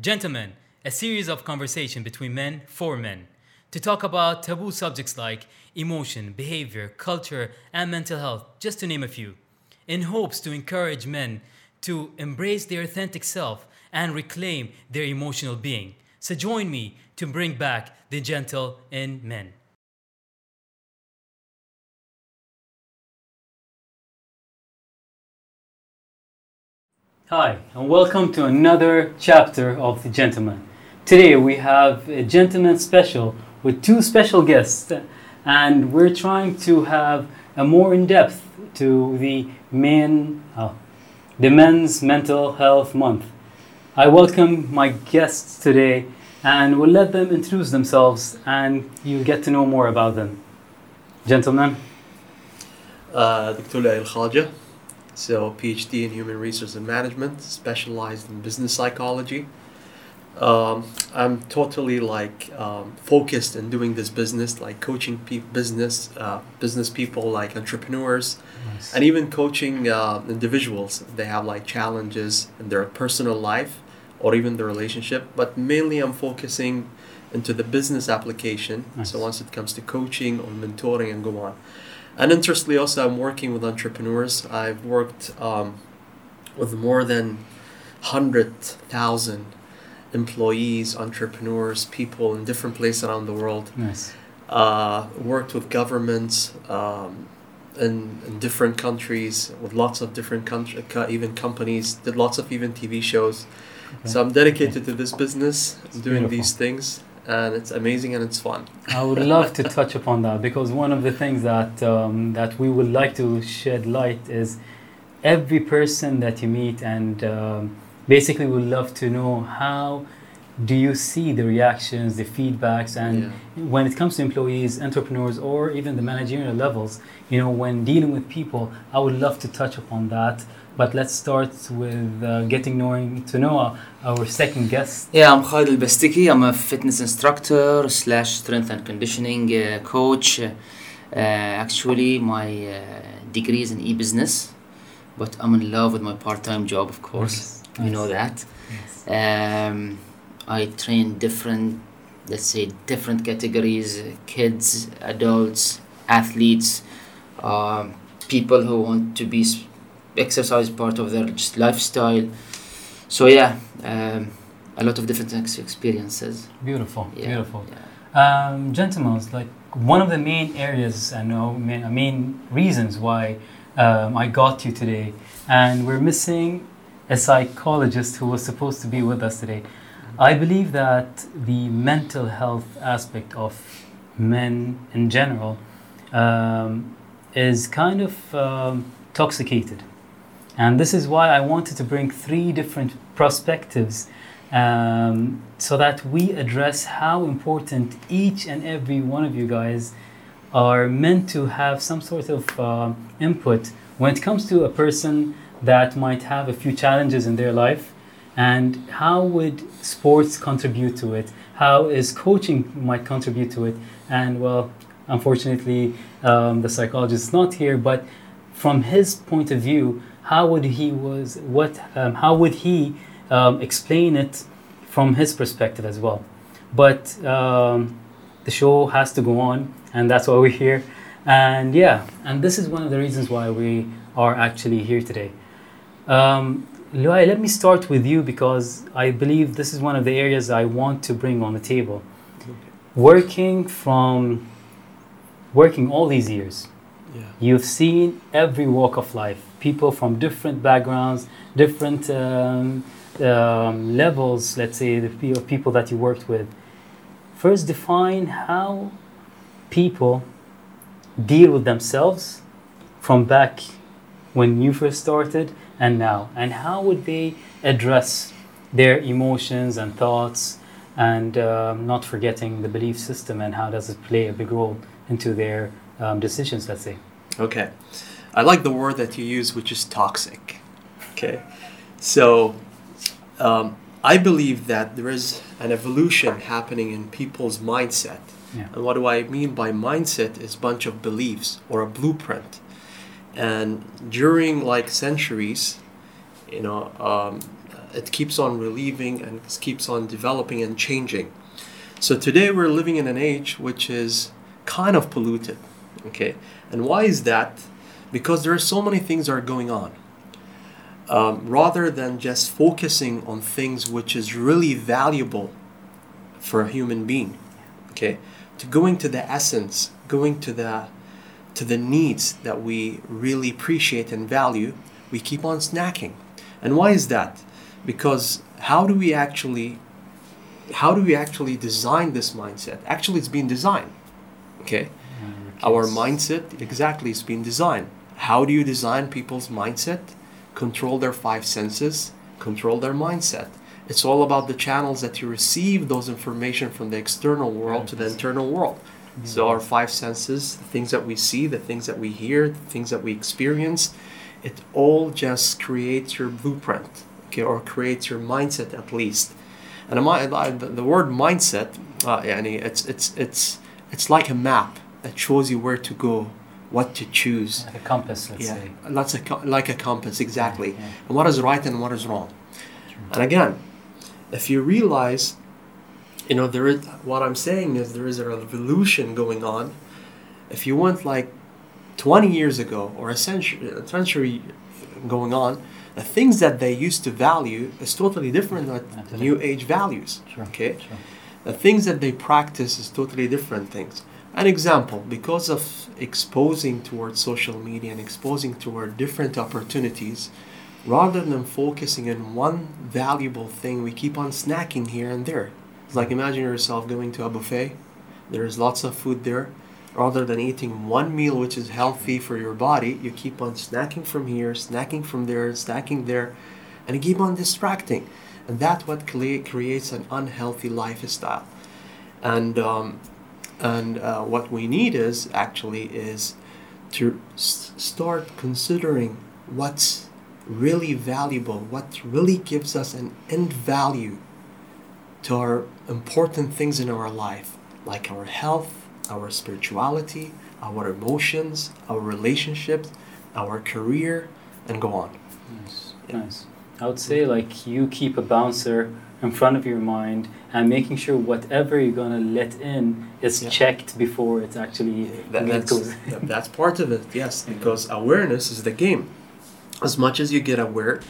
Gentlemen, a series of conversation between men for men to talk about taboo subjects like emotion, behavior, culture, and mental health, just to name a few, in hopes to encourage men to embrace their authentic self and reclaim their emotional being. So join me to bring back the gentle in men. Hi, and welcome to another chapter of The Gentleman. Today we have a gentleman special with two special guests, and we're trying to have a more in depth to the men, oh, the Men's Mental Health Month. I welcome my guests today, and we'll let them introduce themselves, and you'll get to know more about them. Gentlemen, Uh, Dr. Lail Khaja, so PhD in Human Resource and Management, specialized in business psychology. Um, I'm totally like um, focused in doing this business, like coaching pe- business uh, business people, like entrepreneurs, Nice. and even coaching uh, individuals. They have like challenges in their personal life or even their relationship, but mainly I'm focusing into the business application. Nice. So once it comes to coaching or mentoring and go on. And interestingly, also I'm working with entrepreneurs. I've worked um, with more than hundred thousand employees, entrepreneurs, people in different places around the world. nice. Uh, worked with governments um, in, in different countries, with lots of different country, even companies. Did lots of even TV shows. So I'm dedicated to this business, doing beautiful. these things, and it's amazing and it's fun. I would love to touch upon that because one of the things that um, that we would like to shed light is every person that you meet, and um, basically we would love to know how do you see the reactions, the feedbacks, and Yeah. when it comes to employees, entrepreneurs, or even the managerial levels, you know, when dealing with people, I would love to touch upon that. But let's start with uh, getting knowing to know our, second guest. Yeah, I'm Khalid Al-Bastiki. I'm a fitness instructor slash strength and conditioning uh, coach. Uh, actually, my uh, degree is in e-business, but I'm in love with my part-time job, of course. You know that. Um, I train different, let's say, different categories: kids, adults, athletes, um, people who want to be exercise part of their just lifestyle. So yeah, um, a lot of different ex- experiences. Beautiful, Yeah, beautiful. yeah. Um, gentlemen, like one of the main areas I know, main, main reasons why um, I got you today, and we're missing a psychologist who was supposed to be with us today. I believe that the mental health aspect of men in general um, is kind of um, toxicated. And this is why I wanted to bring three different perspectives um, so that we address how important each and every one of you guys are meant to have some sort of um input when it comes to a person that might have a few challenges in their life and how would sports contribute to it? How is coaching might contribute to it? And well unfortunately um, the psychologist is not here but from his point of view how would he was what um, how would he um, explain it from his perspective as well but um, the show has to go on and that's why we're here and yeah and this is one of the reasons why we are actually here today um, Luai, let me start with you because I believe this is one of the areas I want to bring on the table. Working from working all these years, Yeah. you've seen every walk of life, people from different backgrounds, different um, um, levels, let's say, the people that you worked with. First, define how people deal with themselves from back when you first started and now, and how would they address their emotions and thoughts, and um, not forgetting the belief system and how does it play a big role into their um, decisions, let's say. Okay. I like the word that you use, which is toxic. Okay. So, um, I believe that there is an evolution happening in people's mindset. Yeah. And what do I mean by mindset is bunch of beliefs or a blueprint. And during like centuries, you know, um, it keeps on relieving and keeps on developing and changing. So today we're living in an age which is kind of polluted. Okay, and why is that? Because there are so many things that are going on. Um, rather than just focusing on things which is really valuable for a human being, okay, to going to the essence, going to the to the needs that we really appreciate and value, we keep on snacking. And why is that? Because how do we actually how do we actually design this mindset? Actually, it's been designed. Okay, our mindset exactly is being designed. How do you design people's mindset? Control their five senses, control their mindset. It's all about the channels that you receive those information from the external world to the internal world. So our five senses, the things that we see, the things that we hear, the things that we experience, it all just creates your blueprint, okay, or creates your mindset at least. And the, the word mindset, uh, it's it's it's it's like a map that shows you where to go, what to choose. Like a compass, let's yeah, say. a co- like a compass exactly, Yeah. and what is right and what is wrong. And again, if you realize, you know, there is what I'm saying is there is a revolution going on. If you went like 20 years ago or a century, a century going on, the things that they used to value is totally different than Yeah, new age values. Sure. Okay, Sure. the things that they practice is totally different things. An example, because of exposing towards social media and exposing toward different opportunities, rather than focusing on one valuable thing, we keep on snacking here and there. It's like imagine yourself going to a buffet. There is lots of food there. Rather than eating one meal which is healthy for your body, you keep on snacking from here, snacking from there, snacking there, and you keep on distracting. And that's what creates an unhealthy lifestyle. And um, and uh, what we need is actually is to s- start considering what's really valuable, what really gives us an end value to our important things in our life, like our health, our spirituality, our emotions, our relationships, our career, and go on. Nice. Yeah. Nice. I would say like you keep a bouncer in front of your mind and making sure whatever you're gonna let in is Yeah. checked before it's actually That, that's, that's part of it, yes, because awareness is the game. As much as you get aware,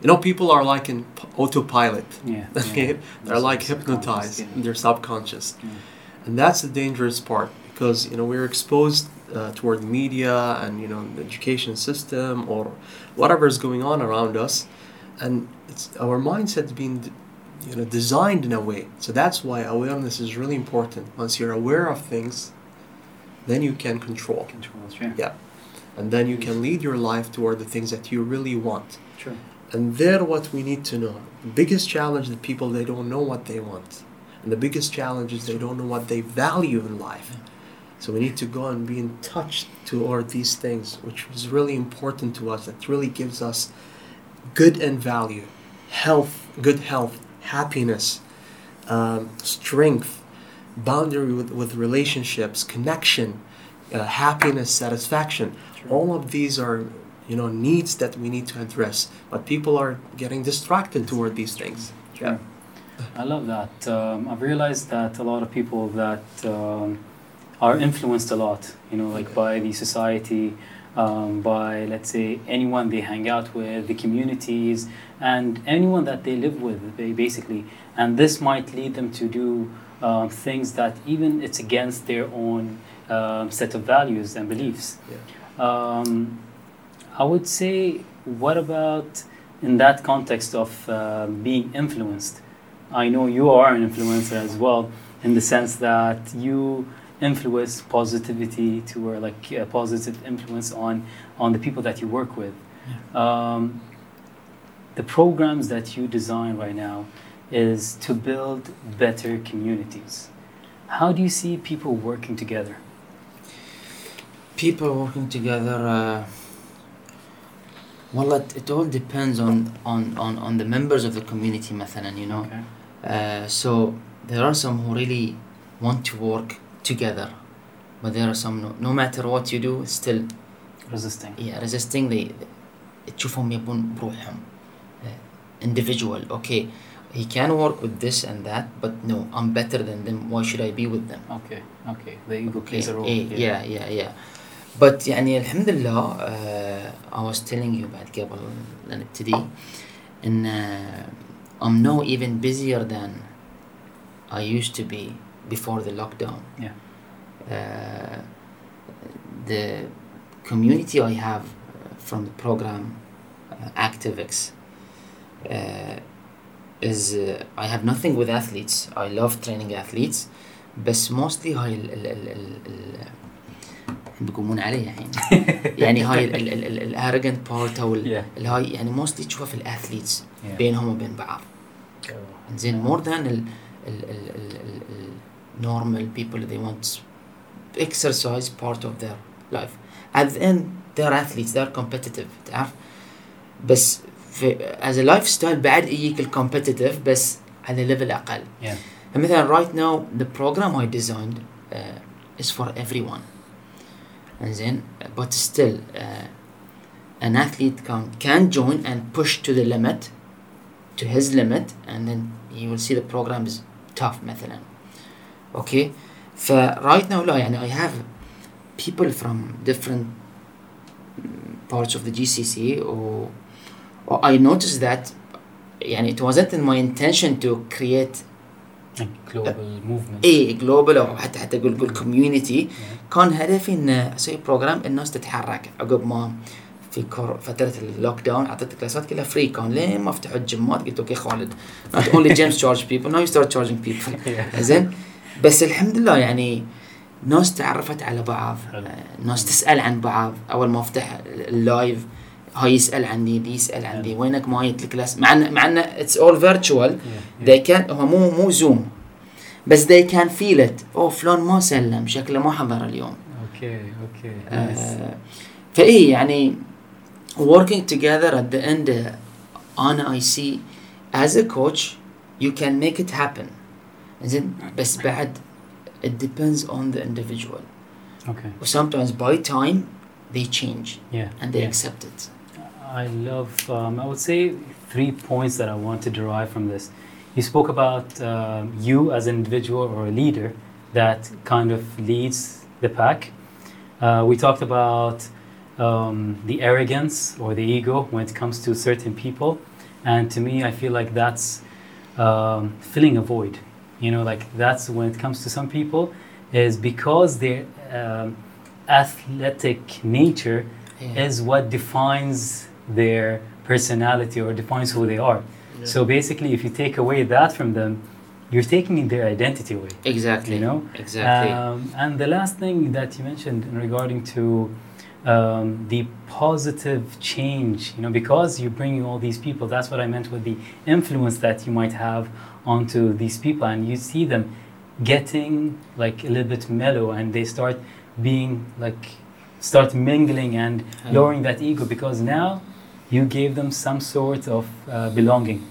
you know, people are like in p- autopilot. yeah. Okay, yeah. they're like hypnotized yeah. in their subconscious, Yeah. and that's the dangerous part because you know we're exposed uh, toward media and you know the education system or whatever is going on around us, and it's our mindset's being you know designed in a way. So that's why awareness is really important. Once you're aware of things, then you can control, Control, sure. Yeah. and then you can lead your life toward the things that you really want. Sure. And there, what we need to know, the biggest challenge that people they don't know what they want, and the biggest challenge is they don't know what they value in life. So we need to go and be in touch toward these things, which is really important to us. That really gives us good and value, health, good health, happiness, um, strength, boundary with, with relationships, connection, uh, happiness, satisfaction. Sure. All of these are, you know, needs that we need to address. But people are getting distracted toward these things. Sure. I love that. Um, I've realized that a lot of people that um, are influenced a lot, you know, like by the society, um, by let's say anyone they hang out with, the communities, and anyone that they live with, ba- basically. And this might lead them to do um, things that even it's against their own um, set of values and beliefs. Um, I would say, what about in that context of uh, being influenced? I know you are an influencer as well, in the sense that you influence positivity to or like a positive influence on on the people that you work with. Um, the programs that you design right now is to build better communities. How do you see people working together? people working together uh, well it, it all depends on, on, on, on the members of the community مثلا you know Okay. uh, so there are some who really want to work together but there are some no, no matter what you do still Resisting. yeah resisting they تشوفهم يبون بروحهم Uh, individual. Okay, he can work with this and that, but no, I'm better than them. Why should I be with them? Okay, okay. The ego Okay, plays a role. eh, yeah, yeah, yeah. But يعني الحمد لله uh, I was telling you بعد قبل لا نبتدي إن uh, I'm now even busier than I used to be before the lockdown. Yeah. Uh, the community I have uh, from the program uh, ActiveX uh, is uh, I have nothing with athletes. I love training athletes بس mostly هاي ال ال ال ال ال بيقومون علي الحين يعني هاي ال ال ال ال الارجنت بارت او ال- Yeah. الهاي يعني موستلي تشوفها في الاثليتس Yeah. بينهم وبين بعض Oh. زين مور ذان ال ال ال ال ال ال normal people they want exercise part of their life at the end they're athletes they're competitive تعرف بس في as a lifestyle بعد يجيك الكومبتيتيف بس على ليفل اقل Yeah. مثلا right now the program I designed uh, is for everyone زين but still uh, an athlete can can join and push to the limit to his limit and then you will see the program is tough مثلا أوكي ف right now لا يعني I have people from different parts of the GCC و I noticed that يعني it wasn't in my intention to create جلوبال موفمنت اي جلوبال أو حتى حتى أقول أقول كوميونتي كان هدفي إن أسوي بروجرام الناس تتحرك. عقب ما في فترة اللوك داون أعطيت الكلاسات كلها فري كان لين ما افتح الجيمات قلت أوكي خالد. اونلي جيمس تشارج بيبل ناو يو ستارت تشارجينج بيبل زين؟ بس الحمد لله يعني ناس تعرفت على بعض. ناس تسأل عن بعض. أول ما أفتح اللايف هاي يسأل عني دي يسأل عندي. حلو. وينك ما جيت الكلاس؟ مع ان مع إن اتس اول فيرتشوال they can هو مو مو زوم بس can feel it. أوه فلان ما سلم. شكله ما حضر اليوم. okay. Nice. آه فإيه يعني working together at the end uh, أنا I see as a coach you can make it happen. زين بس بعد it depends on the individual Okay. sometimes by time they change Yeah. and they yeah. accept it I love, um, I would say, three points that I want to derive from this. You spoke about um, you as an individual or a leader that kind of leads the pack. Uh, we talked about um, the arrogance or the ego when it comes to certain people. And to me, I feel like that's um, filling a void. You know, like that's when it comes to some people, is because their um, athletic nature Yeah. is what defines their personality or defines who they are. Yeah. So basically, if you take away that from them, you're taking their identity away. exactly You know? exactly Um, and the last thing that you mentioned in regarding to um, the positive change, you know, because you're bringing all these people, that's what I meant with the influence that you might have onto these people, and you see them getting like a little bit mellow, and they start being like start mingling and lowering that ego because now you gave them some sort of uh, belonging.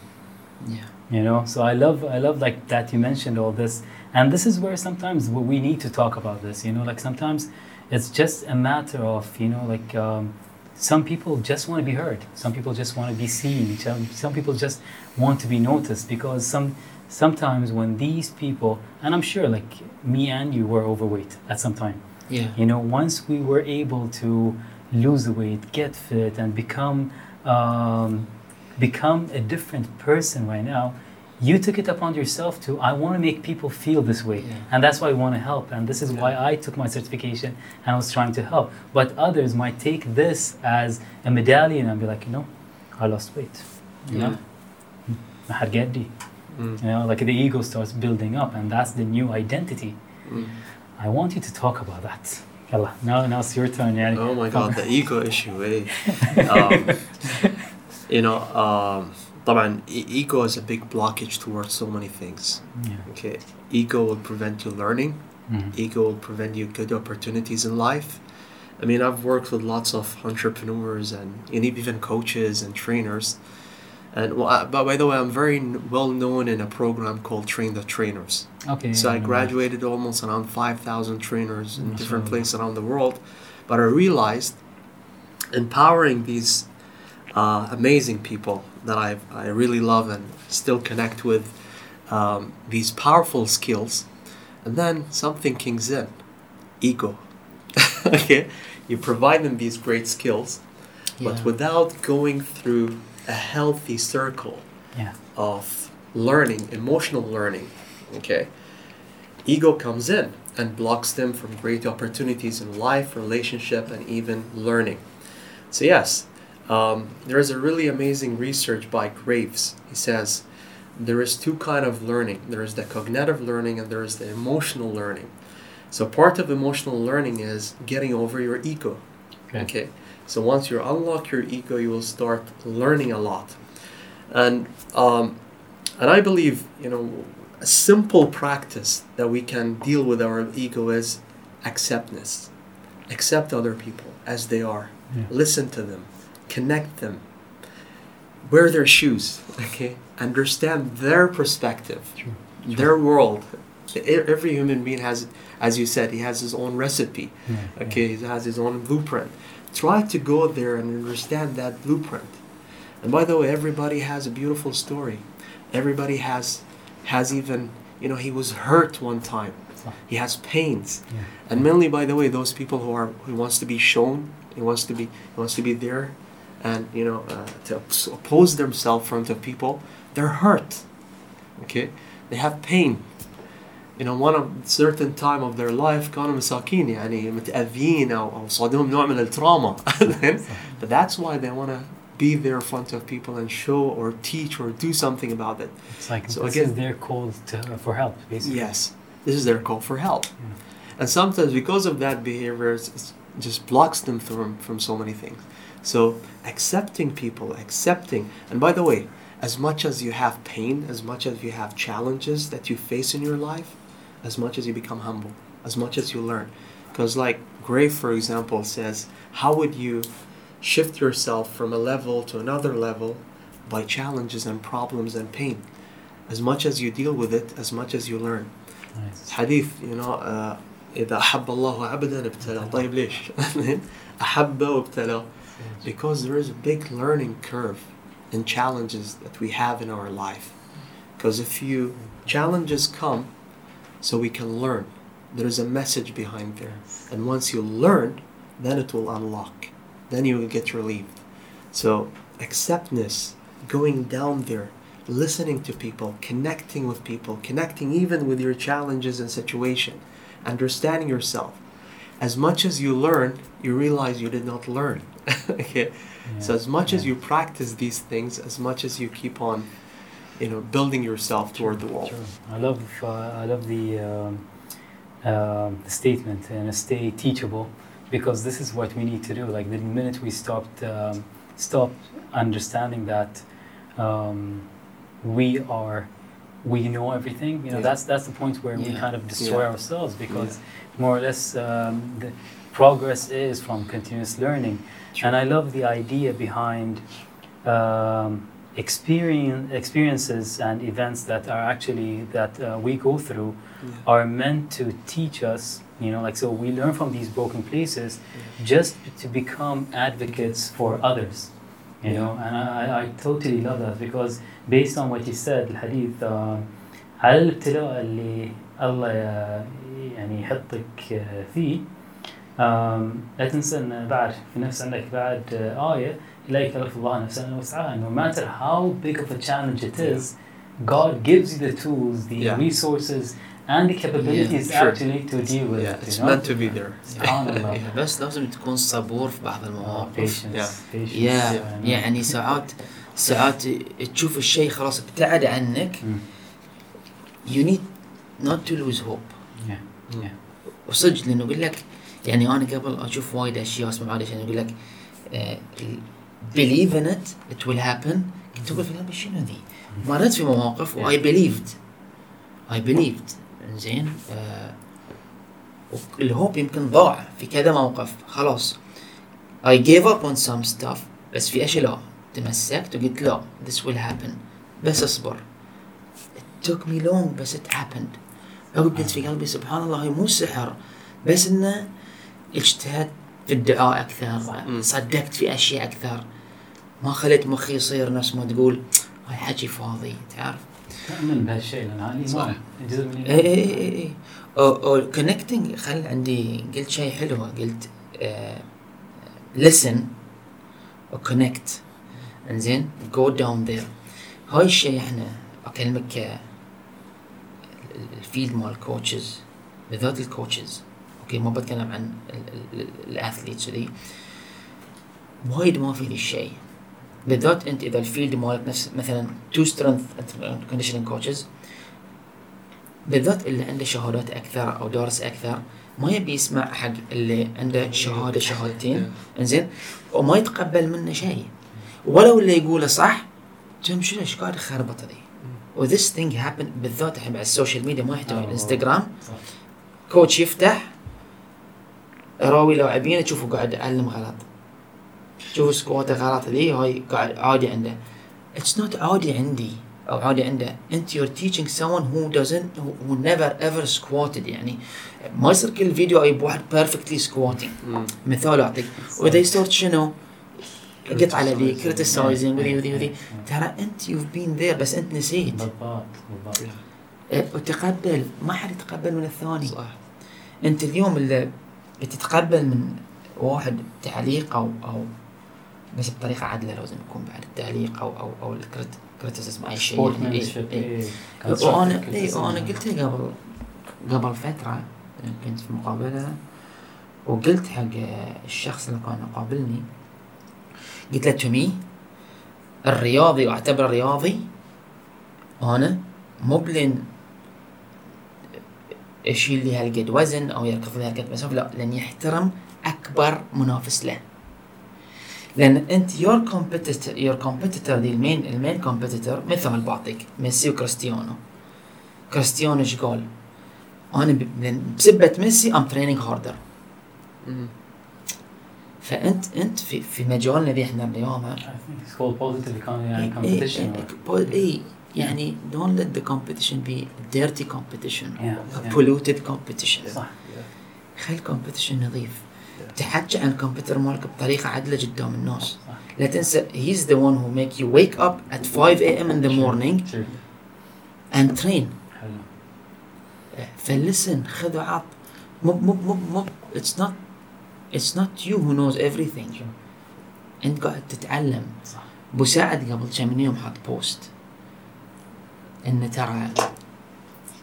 Yeah. You know? So i love i love like that you mentioned all this. And this is where sometimes we need to talk about this you know? Like sometimes it's just a matter of you know like um, some people just want to be heard. Some people just want to be seen. Some, people just want to be noticed because some sometimes when these people and i'm sure like me and you were overweight at some time. Yeah. You know, once we were able to lose the weight, get fit, and become um, become a different person right now, you took it upon yourself to i want to make people feel this way yeah. and that's why i want to help and this is yeah. why i took my certification and i was trying to help but others might take this as a medallion and be like you know i lost weight you yeah. know I had mm. you know like the ego starts building up and that's the new identity mm. i want you to talk about that now now it's your turn yeah oh my god the ego issue eh? um, you know um, طبعا e- ego is a big blockage towards so many things. Yeah. Okay, ego will prevent you learning. Mhm. Ego will prevent you good opportunities in life. I mean, I've worked with lots of entrepreneurs and, and even coaches and trainers. And well, I, but by the way, I'm very n- well known in a program called Train the Trainers. Okay. So I yeah, graduated almost around 5,000 trainers in different Mashallah. places around the world. But I realized empowering these uh, amazing people that I I really love and still connect with. Um, these powerful skills, and then something kicks in, ego. okay, you provide them these great skills, but without going through a healthy circle Yeah. of learning, emotional learning, okay, ego comes in and blocks them from great opportunities in life, relationship, and even learning. So yes, um, there is a really amazing research by Graves. He says there is two kind of learning. There is the cognitive learning and there is the emotional learning. So part of emotional learning is getting over your ego. Okay. Okay. So once you unlock your ego, you will start learning a lot, and um, and I believe you know a simple practice that we can deal with our ego is acceptance. Accept other people as they are. Yeah. Listen to them, connect them. Wear their shoes. Okay. Understand their perspective, True. their world. Every human being has, as you said, he has his own recipe. Yeah. Okay, he has his own blueprint. Try to go there and understand that blueprint. And by the way, everybody has a beautiful story. Everybody has has even you know he was hurt one time. He has pains. yeah. And mainly, by the way, those people who are who wants to be shown, he wants to be he wants to be there, and you know uh, to oppos- oppose themselves in front of people. They're hurt. Okay, they have pain. You know, one of certain time of their life كانوا مساكين يعني متأذيين أو أو صادهم نوع من التراما. but that's why they want to be there in front of people and show or teach or do something about it. It's like So this again- is their call to, for help, basically. Yes, this is their call for help. Yeah. And sometimes because of that behavior, it's, it's just blocks them from, from so many things. So accepting people, accepting, and by the way, as much as you have pain, as much as you have challenges that you face in your life, as much as you become humble, as much as you learn. Because like Gray, for example, says, how would you shift yourself from a level to another level by challenges and problems and pain? As much as you deal with it, as much as you learn. Nice. حديث you know uh, إذا أحب الله عبدا ابتلاه طيب ليش؟ أحب وابتلاه because there is a big learning curve and challenges that we have in our life. Because if you challenges come so we can learn. There is a message behind there. And once you learn then it will unlock. Then you will get relieved. So acceptance going down there listening to people connecting with people connecting even with your challenges and situation understanding yourself as much as you learn you realize you did not learn okay so as much as you practice these things as much as you keep on you know building yourself toward the wall True. I love uh, I love the um, the statement and stay teachable because this is what we need to do. Like the minute we stopped um, stop understanding that um, we are we know everything. You know Yeah. that's that's the point where we kind of destroy Yeah. ourselves because more or less um, the progress is from continuous learning. And I love the idea behind um, experience, experiences and events that are actually that uh, we go through Yeah. are meant to teach us. You know, like so we learn from these broken places just to become advocates for others. You Yeah. know, and I, I- I totally love that because based on what you said الحديث um, على الابتلاء اللي الله يعني يحطك فيه um, لا تنسى ان بعد في نفس عندك بعد uh, آية لا يكلف الله نفسا الا وسعها no matter how big of a challenge it is God gives you the tools the Yeah. resources and the capabilities sure. actually to deal with yeah it it's you know? meant to be there سبحان الله بس لازم تكون صبور في بعض Oh, المواقف patience Yeah. patience yeah, يعني ساعات ساعات تشوف الشيء خلاص ابتعد عنك Mm. you need not to lose hope yeah yeah وصدق لأنه يقول لك يعني أنا قبل أشوف وايد اشياء اسمع وايد اشياء يقول لك آه، believe in it it will happen كنت أقول في شنو ذي؟ مريت في مواقف و I believed I believed زين آه، الهوب يمكن ضاع في كذا موقف. خلاص. I gave up on some stuff بس في أشياء لا. تمسكت وقلت لا this will happen. بس اصبر. It took me long بس it happened. عقب قلت في قلبي سبحان الله هي مو سحر. بس إنه اجتهدت في الدعاء أكثر. صدقت في أشياء أكثر. ما خليت مخي يصير نفس ما تقول هاي حكي فاضي. تعرف؟ تؤمن بهالشيء لأن. الايمان جزء من اي اي اي اي أو أو كونكتنج خل عندي قلت شيء حلو قلت آه listen وكونكت إنزين جو داون ذير هاي الشيء إحنا أكلمك الفيلد مال الكوتشز بالذات الكوتشز أوكي ما بتكلم عن الاثليتس ذي وايد ما في ذي الشيء. بالذات انت اذا الفيلد مالك نفس مثلا تو سترينث كونديشننج كوتشز بالذات اللي عنده شهادات أكثر أو دارس أكثر ما يبي يسمع حق اللي عنده شهادة شهادتين. إنزين؟ وما يتقبل منه شيء. ولو اللي يقوله صح تم شنو؟ إيش قاعد يخربط ذي وذس ثينج هابن بالذات الحين على السوشيال ميديا ما يحتوي على آه. الانستغرام صح. كوتش يفتح راوي لاعبين تشوفه قاعد يعلم غلط. شوف سكواته غلط ذي هاي قاعد عادي عنده. اتس نوت عادي عندي أو عادي عنده. أنت teaching someone who doesn't who, who never ever squatted يعني. ما يصير كل فيديو أجيب واحد squatting. مم. مثال أعطيك. وإذا يصير شنو؟ قط على ذي كريتيسايزنج وذي وذي وذي ترى أنت you've been there بس أنت نسيت. بالضبط بالضبط. آه، وتقبل. ما حد يتقبل من الثاني. صح. أنت اليوم اللي بتتقبل من واحد تعليق أو أو بس بطريقه عادلة لازم يكون بعد التعليق أو أو أو الكريتيسيزم اي شيء يعني إيه، إيه. إيه. وأنا اي. وأنا قلتها قبل قبل فترة كنت في مقابلة وقلت حق الشخص اللي كان يقابلني قلت له تو مي الرياضي وأعتبره رياضي أنا مو بلين يشيل لي هالقد وزن أو يركض لي هالقد مسافه لا لأن يحترم أكبر منافس له لأن أنت يور كومبيتيتور يور كومبيتيتور دي المين المين كومبيتيتور مثال بعطيك. ميسي وكريستيانو كريستيانو. إيش قال؟ أنا بسبة ميسي ام تريننج هاردر. فانت أنت في في مجالنا ذي إحنا الرياضه I think it's called positive economy يعني إيه- إيه- إيه- اي يعني don't let the competition be dirty competition. Yeah, a yeah. polluted competition. صح خلي الكومبetition نظيف. تحكي عن الكمبيوتر مالك بطريقة عادلة قدام الناس. لا تنسى he's the one who make you wake up at 5 a.m. in the morning True. and train. حلو. فلسن خذ وعط. مو مو مو مو it's not it's not you who knows everything. True. انت قاعد تتعلم. صح. ابو سعد قبل كم يوم حط بوست انه ترى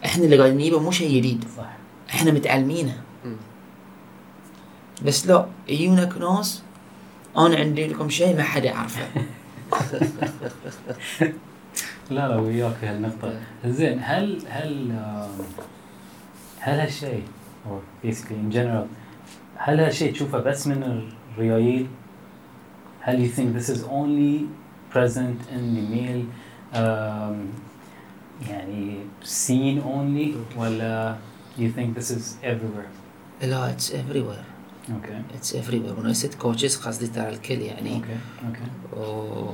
إحنا اللي قاعدين نجيبه مو شيء جديد. صح. إحنا متعلمينه. بس لا يجونك ناس أنا عندي لكم شيء ما حد يعرفه لا لا وياك في هالنقطة زين هل هل هل هالشيء or basically in general هل هالشيء تشوفه بس من الريايل؟ هل you think this is only present in the male um, يعني scene only ولا you think this is everywhere? لا it's everywhere Okay. it's everywhere وانا ست كوتشز قصدي ترى الكل يعني Okay. Okay. و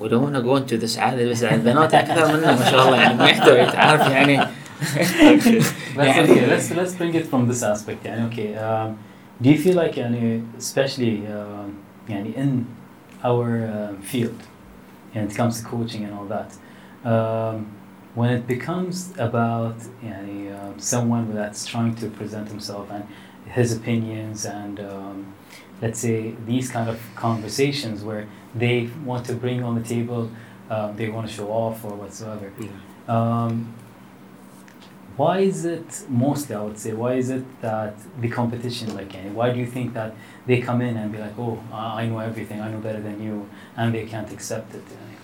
we don't want to go into this عادي بس البنات اكثر منا ما شاء الله يعني محتوى تعرف يعني Let's, يعني- okay, let's let's bring it from this aspect. يعني okay, um, do you feel like يعني especially um, يعني in our um, field, and it comes to coaching and all that, um, when it becomes about يعني um, someone that's trying to present himself and his opinions and um, let's say these kind of conversations where they want to bring on the table, um, they want to show off or whatsoever. Yeah. Um, why is it mostly I would say why is it that the competition like any why do you think that they come in and be like oh I I know everything I know better than you and they can't accept it يعني.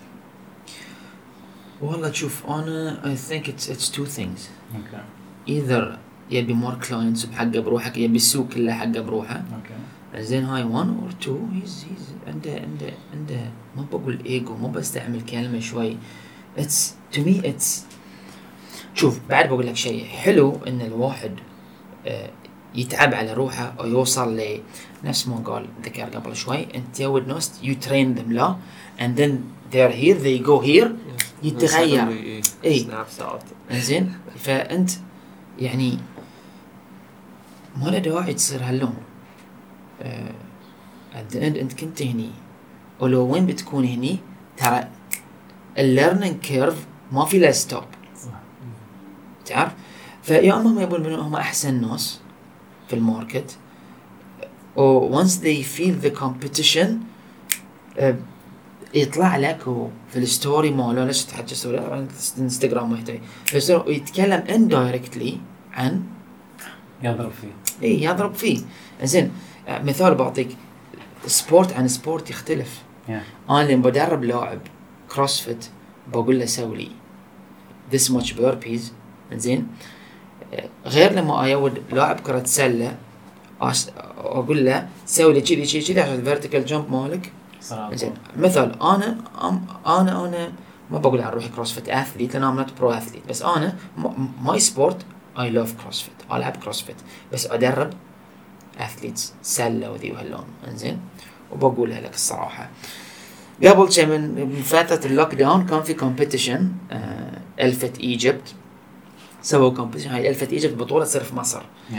والله شوف انا I think it's it's two things okay either يبي more clients بحقه بروحك يبي السوق كله حقه بروحه. Okay. زين هاي 1 اور 2 هيز هيز عنده عنده عنده. ما بقول ايجو ما بستعمل كلمة شوي. اتس تو مي اتس شوف بعد بقول لك شيء. حلو إن الواحد آه، يتعب على روحه أو يوصل ل نفس ما قال ذكر قبل شوي. انت تزود ناس يو ترين ذم لا. And then they're here they go here. يتغير. إيه. snaps out زين فأنت يعني ما له داعي تصير هاللون the end انت كنت هني. ولو وين بتكون هني ترى الليرنينج كيرف ما في له ستوب تعرف؟ فيا أما هم يبون هم أحسن ناس في الماركت. و once they feel the competition آه، يطلع لك في الستوري ماله ليش تحكي ستوري انستغرام ويتكلم indirectly عن يضرب فيه اي يضرب فيه. زين مثال بعطيك. سبورت عن سبورت يختلف. Yeah. أنا لما بدرب لاعب كروسفيت بقول له سوي لي this much burpees زين. غير لما ايود لاعب كرة سلة أقول له سوي لي كذي كذي كذي عشان الفيرتيكال جمب مالك. زين. مثال أنا أنا أنا ما بقول عن روحي كروسفيت اثليت لأن ام نوت برو اثليت بس أنا ماي سبورت اي لاف كروسفيت العب كروسفيت بس أدرب اثليتس سلة وذي وهاللون. إنزين؟ وبقولها لك الصراحة. قبل شيء من فترة اللوك داون كان في كومبيتيشن الفت إيجيبت. سووا كومبيتيشن هاي الفت إيجيبت بطولة تصير في مصر. Yeah.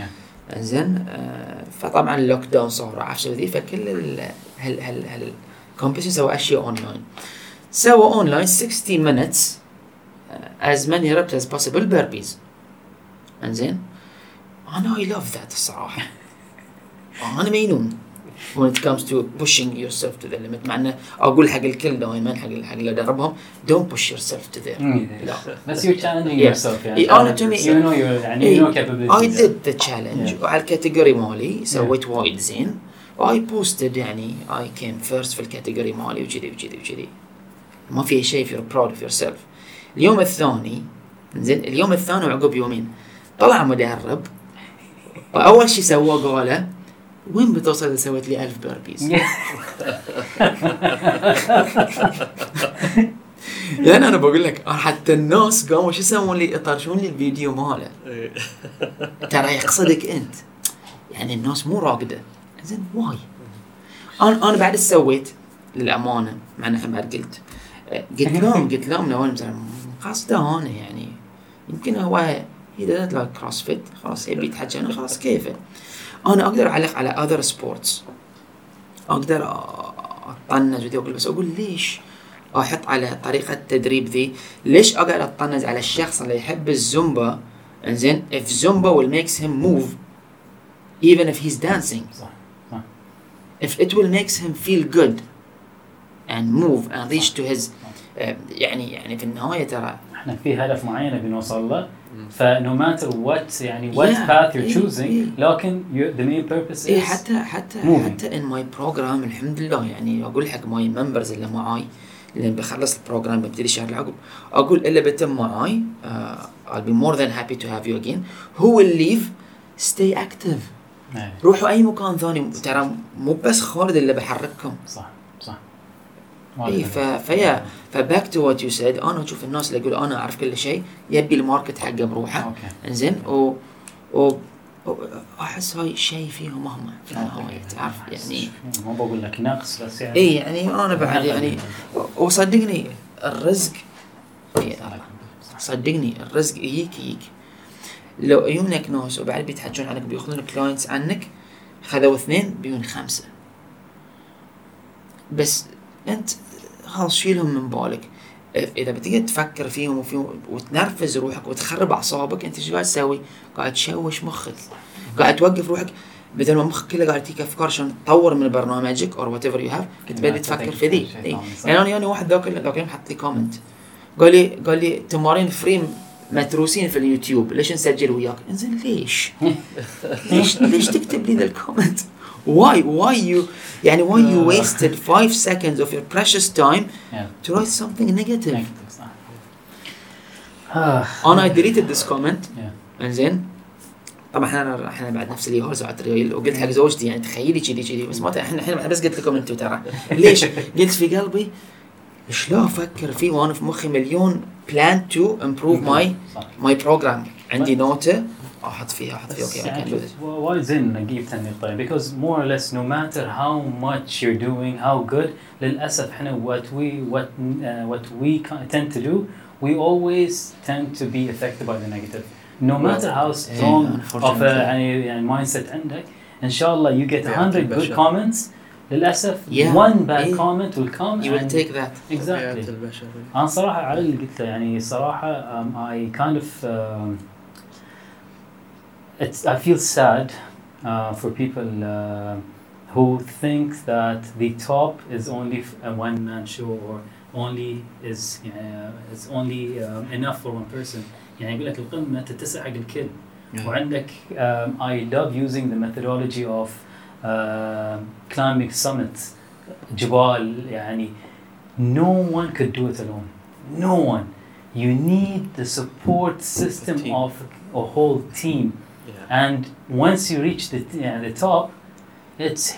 إنزين؟ آه فطبعا اللوك داون صار عرفت ذي فكل ال هال هال هال كومبيتيشن سوى أشياء اونلاين سوى اونلاين 60 minutes uh, as many reps as possible burpees. انزين؟ أنا اي لاف ذات الصراحه أنا مجنون when it comes to pushing yourself to the limit. مع إنه أقول حق الكل دائما حق حق اللي أدربهم. Don't push yourself to there. لا. But you're challenging Yeah. yourself يعني. To me- You know your يعني you know capabilities. I did the challenge. Yeah. وعلى الكاتيجوري مالي سويت وايد زين. واي بوستد يعني اي كيم فيرست في الكاتيجوري مالي وكذي وكذي وكذي ما في شيء if you're proud of yourself. اليوم الثاني زين اليوم الثاني وعقب يومين. طلع مدرب. وأول شيء سواه قاله وين بتوصل إذا سويت لي 1000 بيربيز؟ لأن أنا بقول لك حتى الناس قاموا شو يسوون لي؟ يطرشون لي الفيديو ماله. إيه. ترى يقصدك أنت يعني الناس مو راقدة. زين واي؟ أنا أنا بعد سويت؟ للأمانة مع إني بعد قلت. قلت لهم قلت لهم لو مثلا قصده أنا يعني يمكن هو دونت لايك كروس فيت خلاص يبي يتحكى أنا خلاص كيفه أنا أقدر أعلق على اذر سبورتس أقدر أطنز وذي بس أقول ليش أحط على طريقة تدريب ذي؟ ليش اقعد أطنز على الشخص اللي يحب الزومبا؟ إنزين if Zumba will makes him move even if he's dancing. if it will makes him feel good and move and reach to his آه، يعني يعني في النهاية ترى إحنا في هدف معين بنوصل له. فنو ماتر وات يعني you're إيه، choosing إيه. لكن main purpose إيه is حتى حتى moving. حتى in my program الحمد لله يعني أقول حق ماي members اللي معاي اللي بخلص البروجرام ببتدي الشهر العقب أقول اللي بتم معاي uh, I'll be more than happy to have you again. Who will leave? Stay active. روحوا أي مكان ثاني. ترى مو بس خالد اللي بحرككم. صح صح. اي. فيا فباك تو وات يو سيد أنا أشوف الناس اللي يقولوا أنا أعرف كل شيء يبي الماركت حقه بروحه. أوكي. إنزين؟ و... و... أحس هاي شيء فيهم هم في النهايه تعرف يعني مو بقول لك نقص بس يعني. إي يعني أنا بعد يعني وصدقني الرزق صدقني الرزق يجيك يجيك. لو عيونك ناس وبعد بيتحجون عنك بياخذون كلاينتس عنك خذوا اثنين بيون خمسة. بس أنت خلاص شيلهم من بالك إذا بتقعد تفكر فيهم وفيهم وتنرفز روحك وتخرب أعصابك أنت إيش قاعد تسوي؟ قاعد تشوش مخك قاعد توقف روحك بدل ما مخك كله قاعد يعطيك أفكار عشان تطور من برنامجك اور وات ايفر يو هاف كنت بدي تفكر في ذي شيء إي. ثاني، صح. يعني أنا يعني واحد ذاك ذاك اليوم حط لي كومنت قال لي قال لي تمارين فري متروسين في اليوتيوب ليش نسجل وياك؟ انزين ليش؟ ليش ليش تكتب لي ذا الكومنت؟ Why why you يعني why you wasted five seconds of your precious time Yeah. to write something negative. أنا I deleted this comment Yeah. انزين طبعا إحنا إحنا بعد نفس اللي هو ساعات وقلت حق زوجتي يعني تخيلي كذي كذي بس ما إحنا إحنا بس قلت لكم أنتم ترى ليش؟ قلت في قلبي شلون أفكر فيه وأنا في مخي مليون بلان تو امبروف ماي. ماي بروجرام عندي نوتة احط فيها احط فيها بس اوكي I can يعني do this. وايد زين نجيب النقطة because more or less no matter how much you're doing how good للأسف احنا what we what uh, what we ca- tend to do we always tend to be affected by the negative no matter how strong of a unfortunately. يعني يعني mindset عندك إن شاء الله you get Yeah, 100 keep it good shut. comments للاسف Yeah. one bad Yeah. comment will come You will and take that. exactly طبيعة البشر انا صراحه على اللي قلت له يعني صراحه um, I kind of um, it's I feel sad uh, for people uh, who think that the top is only f- a one man show or only is uh, is only um, enough for one person يعني يقول لك القمه تتسع حق الكل وعندك um, I love using the methodology of um climbing summits جبال يعني no one could do it alone no one you need the support system team. of a whole team Yeah. and once you reach the, yeah, the top it's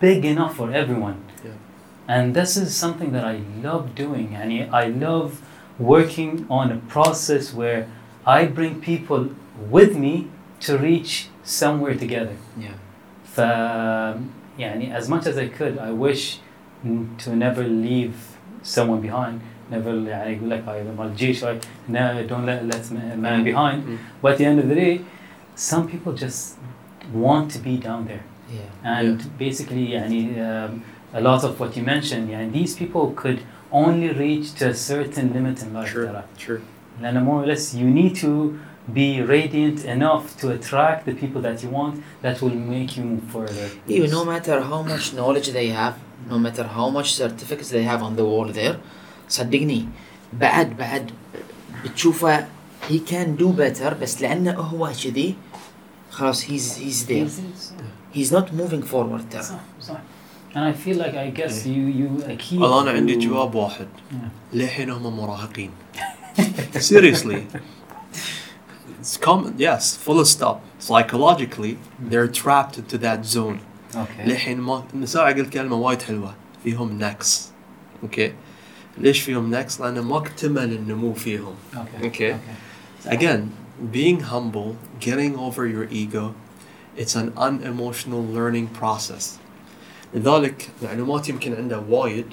big enough for everyone Yeah. and this is something that I love doing and I love working on a process where I bring people with me to reach somewhere together Yeah. ف يعني as much as I could I wish to never leave someone behind never يعني يقول لك هاي مال الجيش هاي no don't let let man behind Mm. but at the end of the day some people just want to be down there Yeah. and basically يعني um, a lot of what you mentioned يعني these people could only reach to a certain limit in life Sure. ترى. Sure. لأن more or less you need to be radiant enough to attract the people that you want that will make you move further. You no matter how much knowledge they have, no matter how much certificates they have on the wall there, صدقني بعد بعد بتشوفه he can do better بس لأنه هو كذي خلاص he's he's there he's not moving forward ترى صح صح. And I feel like I guess you you keep. والله انا عندي جواب واحد Yeah. للحين هم مراهقين seriously it's common yes full stop psychologically they're trapped into that zone Okay. للحين ما النساء قلت كلمه وايد حلوه فيهم نقص اوكي ليش فيهم نقص لان ما اكتمل النمو فيهم Okay. Okay. again being humble getting over your ego it's an unemotional learning process. لذلك معلومات يمكن عنده وايد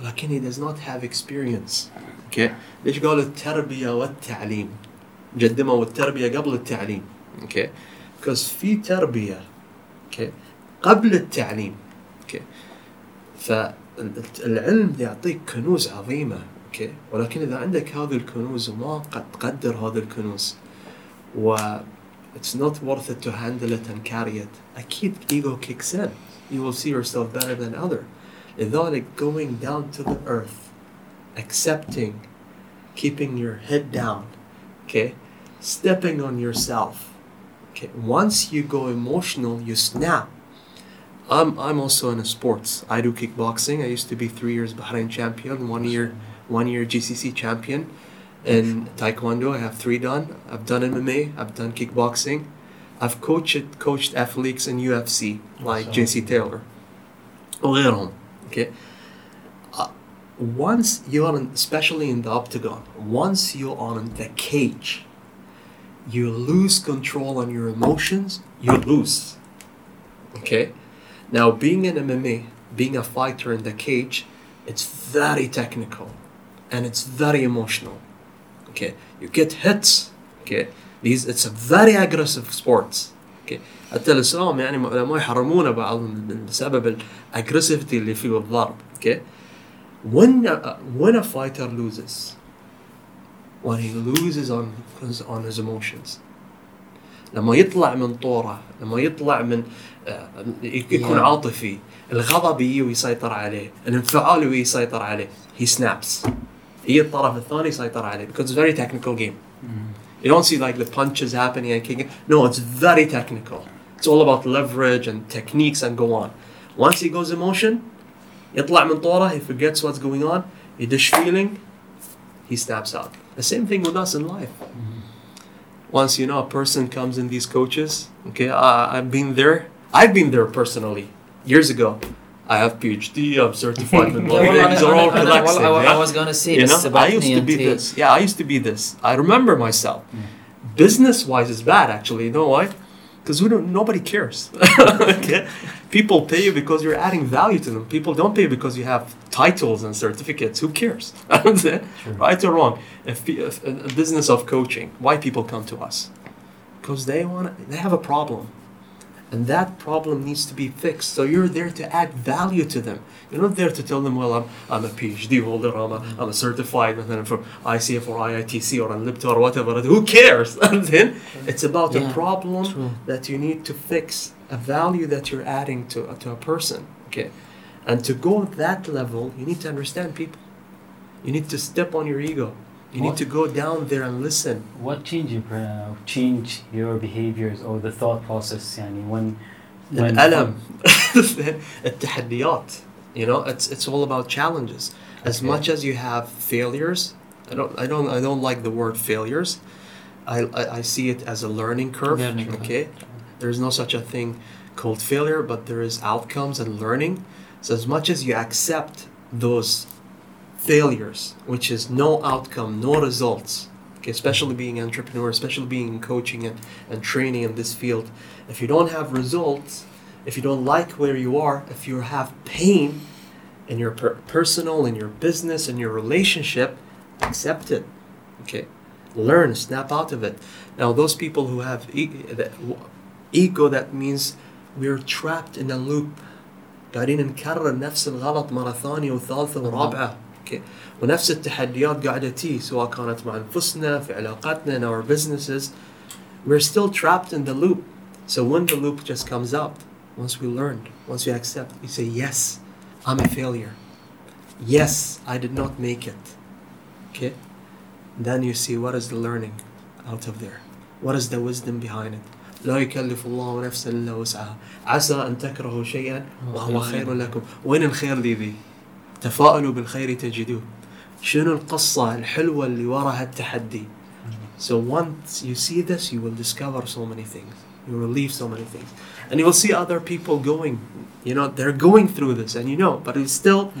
ولكن he does not have experience. Okay ليش قالوا التربية والتعليم؟ قدموا التربية قبل التعليم. Okay because في تربية. Okay قبل التعليم. Okay فالعلم يعطيك كنوز عظيمة. أوكي ولكن إذا عندك هذه الكنوز وما قد تقدر هذه الكنوز. و it's not worth it to handle it and carry it اكيد ego kicks in you will see yourself better than other لذلك going down to the earth accepting keeping your head down okay stepping on yourself okay once you go emotional you snap I'm I'm also in sports. I do kickboxing. I used to be three years Bahrain champion, one year one year GCC champion. in taekwondo. I have three dan. I've done MMA. I've done kickboxing. I've coached coached athletes in UFC like awesome. JC Taylor. Okay. Uh, once you're on, especially in the octagon, once you're on the cage, you lose control on your emotions. You lose. Okay. Now, being an MMA, being a fighter in the cage, it's very technical and it's very emotional. Okay, you get hits. Okay, these it's a very aggressive sports. Okay, حتى الاسلام يعني العلماء يحرمونه بعض بسبب الاجريسيفيتي اللي فيه الضرب. Okay, when a, when a fighter loses, when he loses on his, on his emotions, لما يطلع من طورة لما يطلع من آه، يكون Yeah. عاطفي الغضب يجي ويسيطر عليه الانفعال يجي يسيطر عليه he snaps هي الطرف الثاني يسيطر عليه because it's a very technical game you don't see like the punches happening and kicking no it's very technical it's all about leverage and techniques and go on once he goes emotion يطلع من طوره he forgets what's going on يدش feeling he snaps out the same thing with us in life once you know a person comes in these coaches okay I, i've been there i've been there personally years ago i have phd i'm certified in Yeah, these are all I, I, I, relaxing I, was gonna say you this know? About i used to be this. Yeah i used to be this. I remember myself. Hmm. Business wise is bad actually. You know why? Because we don't nobody cares. Okay? People pay you because you're adding value to them. People don't pay because you have titles and certificates. Who cares? Right or wrong. If, if a business of coaching why people come to us? Because they want they have a problem and that problem needs to be fixed. So you're there to add value to them. You're not there to tell them, well, I'm, I'm a PhD holder, I'm a, I'm a certified, and then from ICF or IITC or Unlipto or whatever. Who cares? then it's about yeah, a problem true. that you need to fix, a value that you're adding to, uh, to a person. Okay. And to go that level, you need to understand people. You need to step on your ego You need What? to go down there and listen. What change your uh, change your behaviors or the thought process يعني when when الألم التحديات you know it's it's all about challenges as Okay. much as you have failures I don't I don't I don't like the word failures I I, I see it as a learning curve Learning curve. okay there's no such a thing called failure but there is outcomes and learning so as much as you accept those failures which is no outcome no results okay especially being an entrepreneur especially being in coaching and, and training in this field if you don't have results if you don't like where you are if you have pain in your per- personal in your business in your relationship accept it okay learn snap out of it now those people who have e- that, ego that means we're trapped in a loop قاعدين نكرر نفس الغلط مرة ثانية وثالثة ورابعة أوكي ونفس التحديات قاعدة تي سواء كانت مع انفسنا في علاقاتنا in our businesses we're still trapped in the loop so when the loop just comes out once we learned once we accept we say yes I'm a failure yes I did not make it okay then you see what is the learning out of there what is the wisdom behind it لا يكلف الله نفسا الا وسعها عسى ان تكرهوا شيئا وهو خير لكم وين الخير ذي ذي تفاءلوا بالخير تجدوه شنو القصة الحلوة اللي وراها التحدي So once you see this, you will discover so many things. You will leave so many things. And you will see other people going, you know, they're going through this and you know, but it's still,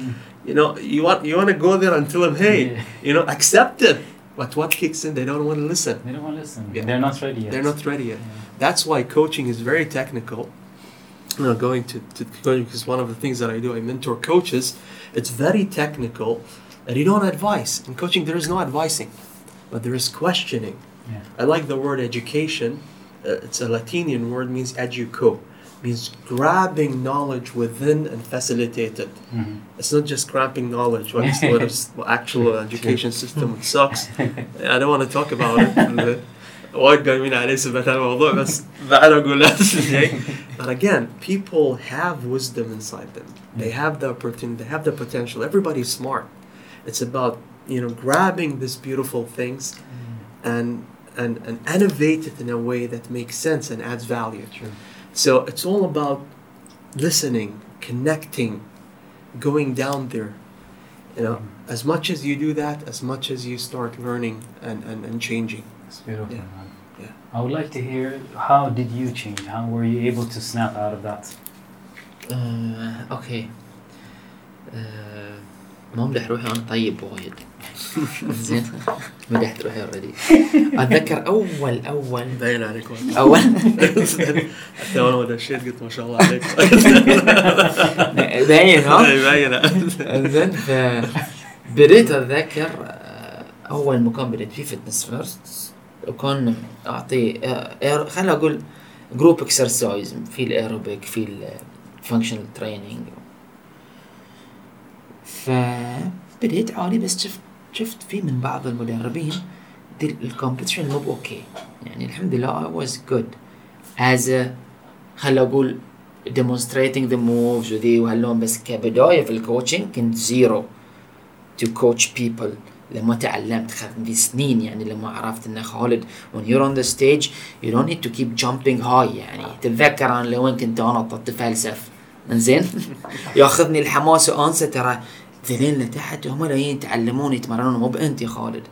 you know, you want you want to go there and tell them, hey, Yeah. you know, accept it. But what kicks in, they don't want to listen. they don't want to listen Yeah. they're not ready yet They're not ready yet. Yeah. That's why coaching is very technical. You know, going to, to coaching is one of the things that I do. I mentor coaches. It's very technical, and you don't advise. In coaching, there is no advising, but there is questioning. yeah I like the word education. Uh, it's a Latinian word, means educo, means grabbing knowledge within and facilitate it. Mhm. It's not just grabbing knowledge. What is what is the actual education system it sucks. I don't want to talk about it. وايد قايمين عليه سبت الموضوع بس بعد اقول نفس الشيء. But again, people have wisdom inside them. They have the opportunity. They have the potential. Everybody's smart. It's about you know grabbing these beautiful things and and and innovate it in a way that makes sense and adds value. True. So it's all about listening, connecting, going down there. You know, as much as you do that, as much as you start learning and, and, and changing. It's beautiful, Yeah. Yeah. I would like to hear how did you change? How were you able to snap out of that? آه، أوكي آه، ما امدح روحي أنا طيب وايد زين مدحت روحي اوريدي أتذكر اول اول باين عليك. اول حتى وأنا ما دشيت قلت ما شاء الله عليك باين ها باين زين بديت أتذكر آه، أول مكان بديت فيه فتنس فيرست وكان أعطي آه، خليني أقول جروب اكسرسايز في الأيروبيك في الفانكشنال تريننج فبديت عادي بس شفت شفت في من بعض المدربين الكومبetition مو أوكي يعني الحمد لله I was good. As a خل أقول demonstrating the moves وذي وهاللون بس كبداية في الكوتشنج كنت زيرو to coach people. لما تعلمت خذني سنين يعني لما عرفت ان خالد when you're on the stage you don't need to keep jumping high يعني. تتذكر أنا لوين كنت أنا اتفلسف إنزين؟ ياخذني الحماس وأنسى ترى ذلين لتحت هم جايين يتعلمون يتمرنون. مو بأنت يا خالد.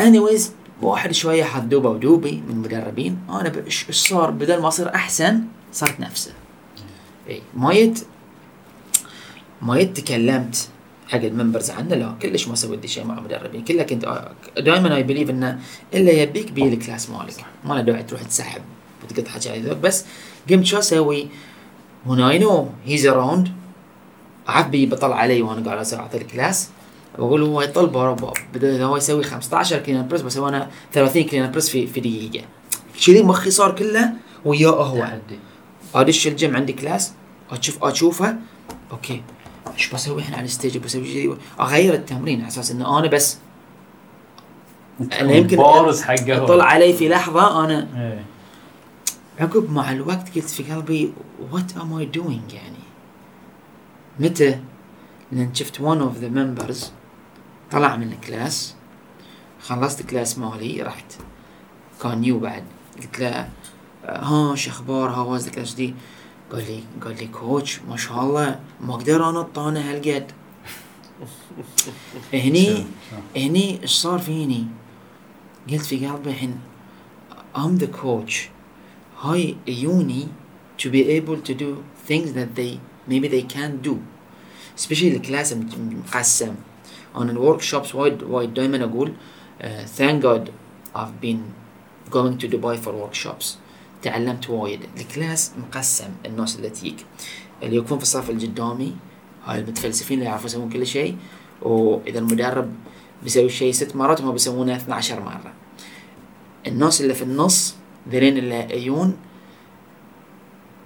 anyways واحد شوية حذوبه ودوبي من المدربين أنا إيش صار؟ بدل ما أصير أحسن صرت نفسه. اي ما يت ما يت تكلمت حق الممبرز عنه لا كلش ما سويت شيء مع المدربين كله كنت دائما اي بليف إنه إلا يبيك بي الكلاس مالك. ما له داعي تروح تسحب وتقط حكي ذوق بس قمت شو أسوي؟ When I know he's around عارف بي بطلع علي وأنا قاعد أسوي أعطي الكلاس بقول هو يطل برا بدا إذا هو يسوي 15 كلين بريس بسوي أنا 30 كلين بريس في في دقيقة. كذي مخي صار كله وياه هو أدش الجيم عندي كلاس أشوف أشوفه. أوكي. إيش بسوي الحين على الستيج بسوي شيء. أغير التمرين على أساس إنه أنا بس أنا يمكن بارز حقه هو. طلع علي في لحظة أنا إيه. عقب مع الوقت قلت في قلبي وات ام اي دوينج يعني؟ متى؟ لأن شفت one of the members طلع من الكلاس خلصت الكلاس مالي رحت. كان نيو بعد. قلت له ها شو أخبار؟ هاو واز الكلاس دي قال لي قال لي كوتش ما شاء الله ما أقدر أنا هالقد هني. هني إيش صار فيني؟ قلت في قلبي الحين I'm the coach. هاي يوني to be able to do things that they maybe they can't do. Especially الكلاس مقسم. On الورك وايد وايد دائما أقول uh, thank God I've been going to Dubai for workshops. تعلمت وايد. الكلاس مقسم الناس اللي تجيك. اللي يكون في الصف القدامي هاي المتفلسفين اللي يعرفون يسوون كل شيء وإذا المدرب بيسوي شيء ست مرات هم بيسوونه 12 مرة. الناس اللي في النص ذلين اللي يجون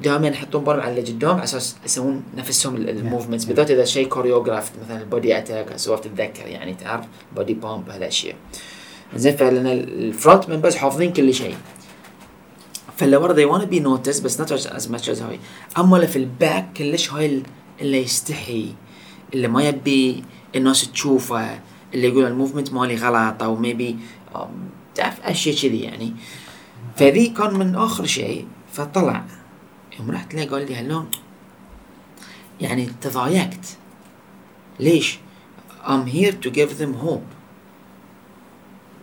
دائما يحطون بالهم على اللي قدام على أساس يسوون نفسهم الموفمنتس بالذات إذا شيء كوريوغراف مثلا البودي اتاك سوف تتذكر يعني تعرف بودي بامب هالاشياء زين فلان الفرونت ممبرز حافظين كل شيء. فاللي ورا they wanna be noticed بس not as much as هاي. أما اللي في الباك كلش هاي ال- اللي يستحي اللي ما يبي الناس تشوفه اللي يقول الموفمنت مالي غلط أو ميبي تعرف أشياء كذي يعني. فذي كان من آخر شيء. فطلع يوم رحت له قال لي هاللون يعني تضايقت. ليش؟ I'm here to give them hope.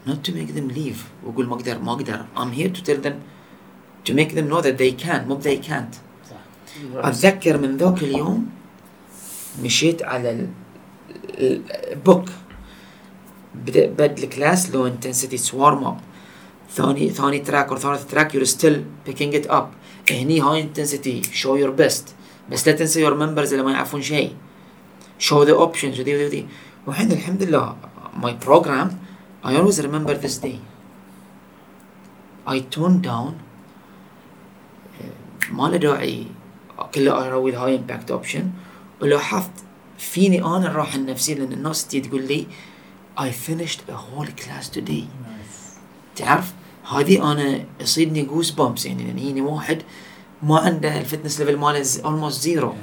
Not to make them leave. وأقول ما أقدر ما أقدر. I'm here to tell them to make them know that they can مو they can't. أتذكر من ذاك اليوم مشيت على البوك بد الكلاس لو انتنسيتي سوارم اب ثاني ثاني تراك أو ثالث تراك يور ستيل بيكينج ات اب هني هاي انتنسيتي شو يور بيست بس لا تنسى يور ممبرز اللي ما يعرفون شيء. شو ذا اوبشنز وذي وذي وذي والحين الحمد لله ماي بروجرام I always remember this day. I toned down ما له داعي كله اروي الهاي امباكت اوبشن ولاحظت فيني أنا الراحة النفسية لأن الناس تجي تقول لي I finished a whole class today. نايس. تعرف؟ هذه أنا يصيدني جوز بامبس يعني لأن هيني واحد ما عنده الفتنس ليفل ماله اولموست زيرو.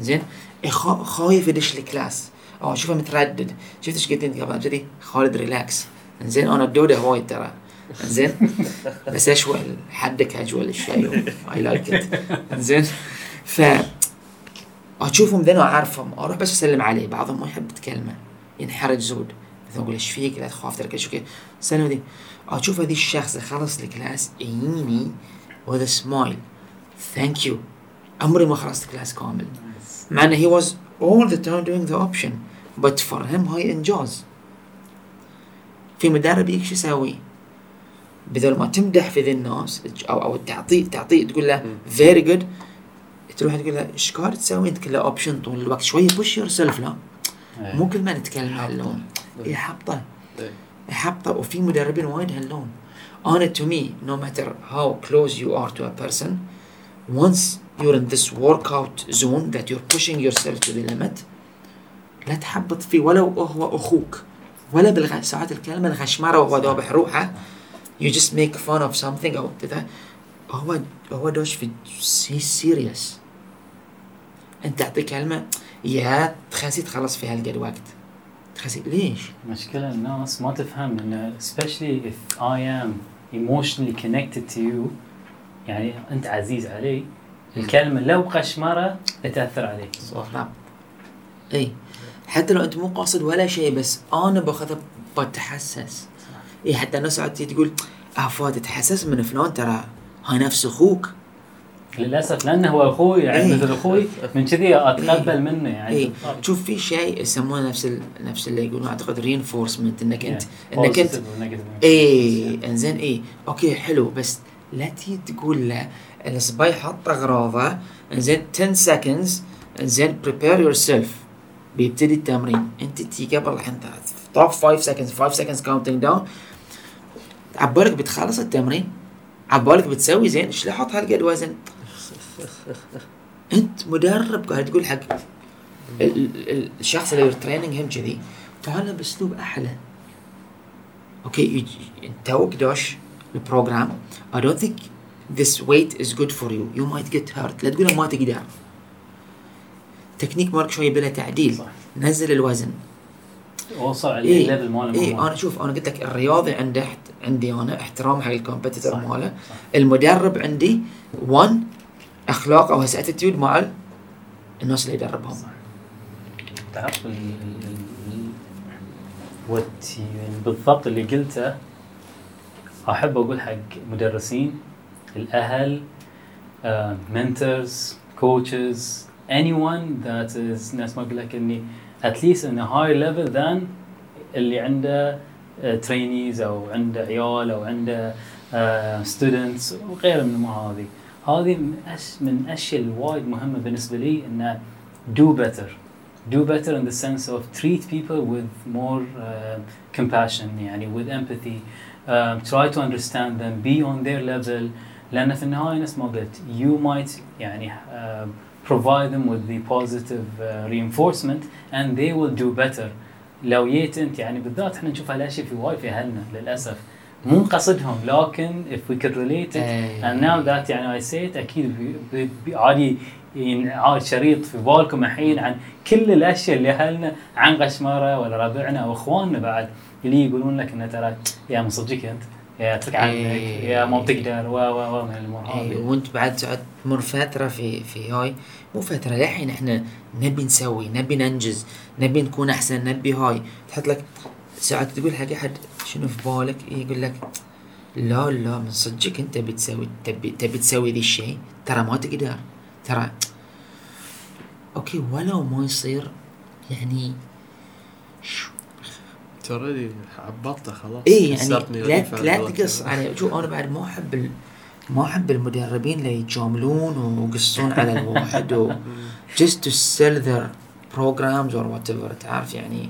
زين؟ خا- خايف يدش الكلاس آه شوفه متردد. شفت إيش قلت انت قبل كذي خالد ريلاكس زين أنا الدودة وايد ترى. زين. بس اشوى حدك اجول الشيء؟ اي لايك ات زين. ف أشوفهم ذن أعرفهم. أروح بس أسلم عليه. بعضهم ما يحب يتكلمه ينحرج زود. مثلا أقول إيش فيك؟ لا تخاف ترى شو كذا. سلم ذي أشوف هذي الشخص خلص الكلاس يجيني وذ سمايل ثانك يو عمري ما خلصت كلاس كامل. مع إنه he was all the time doing the option. But for him هاي إنجاز. في مدرب يجيك شو يسوي؟ بدل ما تمدح في ذي الناس أو أو تعطيه تعطيه تقول له فيري جود تروح تقول له إيش قاعد تسوي؟ انت كله اوبشن طول الوقت شوية بوش يور سيلف لا. إيه. مو كل ما نتكلم هاللون يحبطه إيه. يحبطه وفي مدربين وايد هاللون. أنا to me no matter how close you are to a person once you're in this workout zone that you're pushing yourself to the limit لا تحبط فيه. ولو هو أخوك ولا بالغ... ساعات الكلمة الغشمرة وهو ذابح روحه you just make fun of something. أو كذا هو هو دوش في سيريس انت تعطيه كلمه يا تخسي تخلص في هالقد وقت تخسي ليش؟ مشكلة الناس ما تفهم انه especially if I am emotionally connected to you يعني أنت عزيز علي الكلمة لو قشمرة تأثر عليك. صح نعم. إي. حتى لو أنت مو قاصد ولا شيء بس أنا باخذها بتحسس. اي حتى الناس ساعات تقول عفوا تتحسس من فلان؟ ترى هاي نفس أخوك. للأسف لأنه هو أخوي يعني إيه. مثل أخوي من كذي أتقبل منه يعني. اي شوف في شيء يسمونه نفس ال... نفس اللي يقولون أعتقد reinforcement إنك انت إنك انت اي إنزين اي أوكي حلو. بس لا تيجي تقول له الصبي حط أغراضه إنزين 10 seconds إنزين prepare yourself. بيبتدي التمرين. أنت تيجي قبل الحين طاف 5 seconds 5 seconds counting down. عبالك بتخلص التمرين عبالك بتسوي زين إيش أحط هالقد وزن؟ انت مدرب قاعد تقول حق ال- ال- الشخص اللي تريننج هم كذي تعال بأسلوب أحلى. أوكي توك دوش البروجرام I don't think this weight is good for you. You might get hurt. لا تقول ما تقدر تكنيك مالك شوي بلا تعديل. نزل الوزن. وصل على إيه. الليفل ماله اي. أنا شوف أنا قلت لك الرياضي عنده. عندي أنا احترام حق الكومبيتيتور ماله. المدرب عندي 1 أخلاق أو اتيتيود مع ال- الناس اللي يدربهم. تعرف يعني بالضبط اللي قلته أحب أقول حق مدرسين الأهل mentors coaches anyone that is ناس ما أقول لك إني at least in a higher level than اللي عنده ترينيز أو عنده عيال أو عنده ستودنتس وغيره من الأمور هذه هذه من أش من الاشياء الوايد مهمه بالنسبة لي انه do better do better in the sense of treat people with more uh, compassion يعني with empathy um, try to understand them be on their level لأن في النهايه نفس ما قلت you might يعني uh, provide them with the positive uh, reinforcement and they will do better. لو جيت انت يعني بالذات إحنا نشوف هالاشياء في وايد في أهلنا للأسف. مو قصدهم لكن if we could relate it إيه. and now that يعني I say it أكيد عادي ينعاد شريط في بالكم الحين عن كل الأشياء اللي أهلنا عن غشمرة ولا ربعنا أو إخواننا بعد. اللي يقولون لك إنه ترى يا من صدقك أنت يا أترك عنك إيه. يا ما بتقدر و و و من الأمور هذه وأنت بعد تقعد تمر فترة في في هاي. مو فترة للحين إحنا نبي نسوي نبي ننجز نبي نكون أحسن نبي هاي. تحط لك ساعات تقول حق أحد شنو في بالك؟ يقول لك لا لا من صدقك أنت بتسوي تبي تبي تسوي ذي الشيء. ترى ما تقدر. ترى أوكي ولو ما يصير يعني شو؟ اوريدي عبطته خلاص. اي يعني لا لا. تقص. يعني شوف أنا بعد ما أحب. ما أحب المدربين اللي يجاملون ويقصون على الواحد و just to sell their programs or whatever تعرف يعني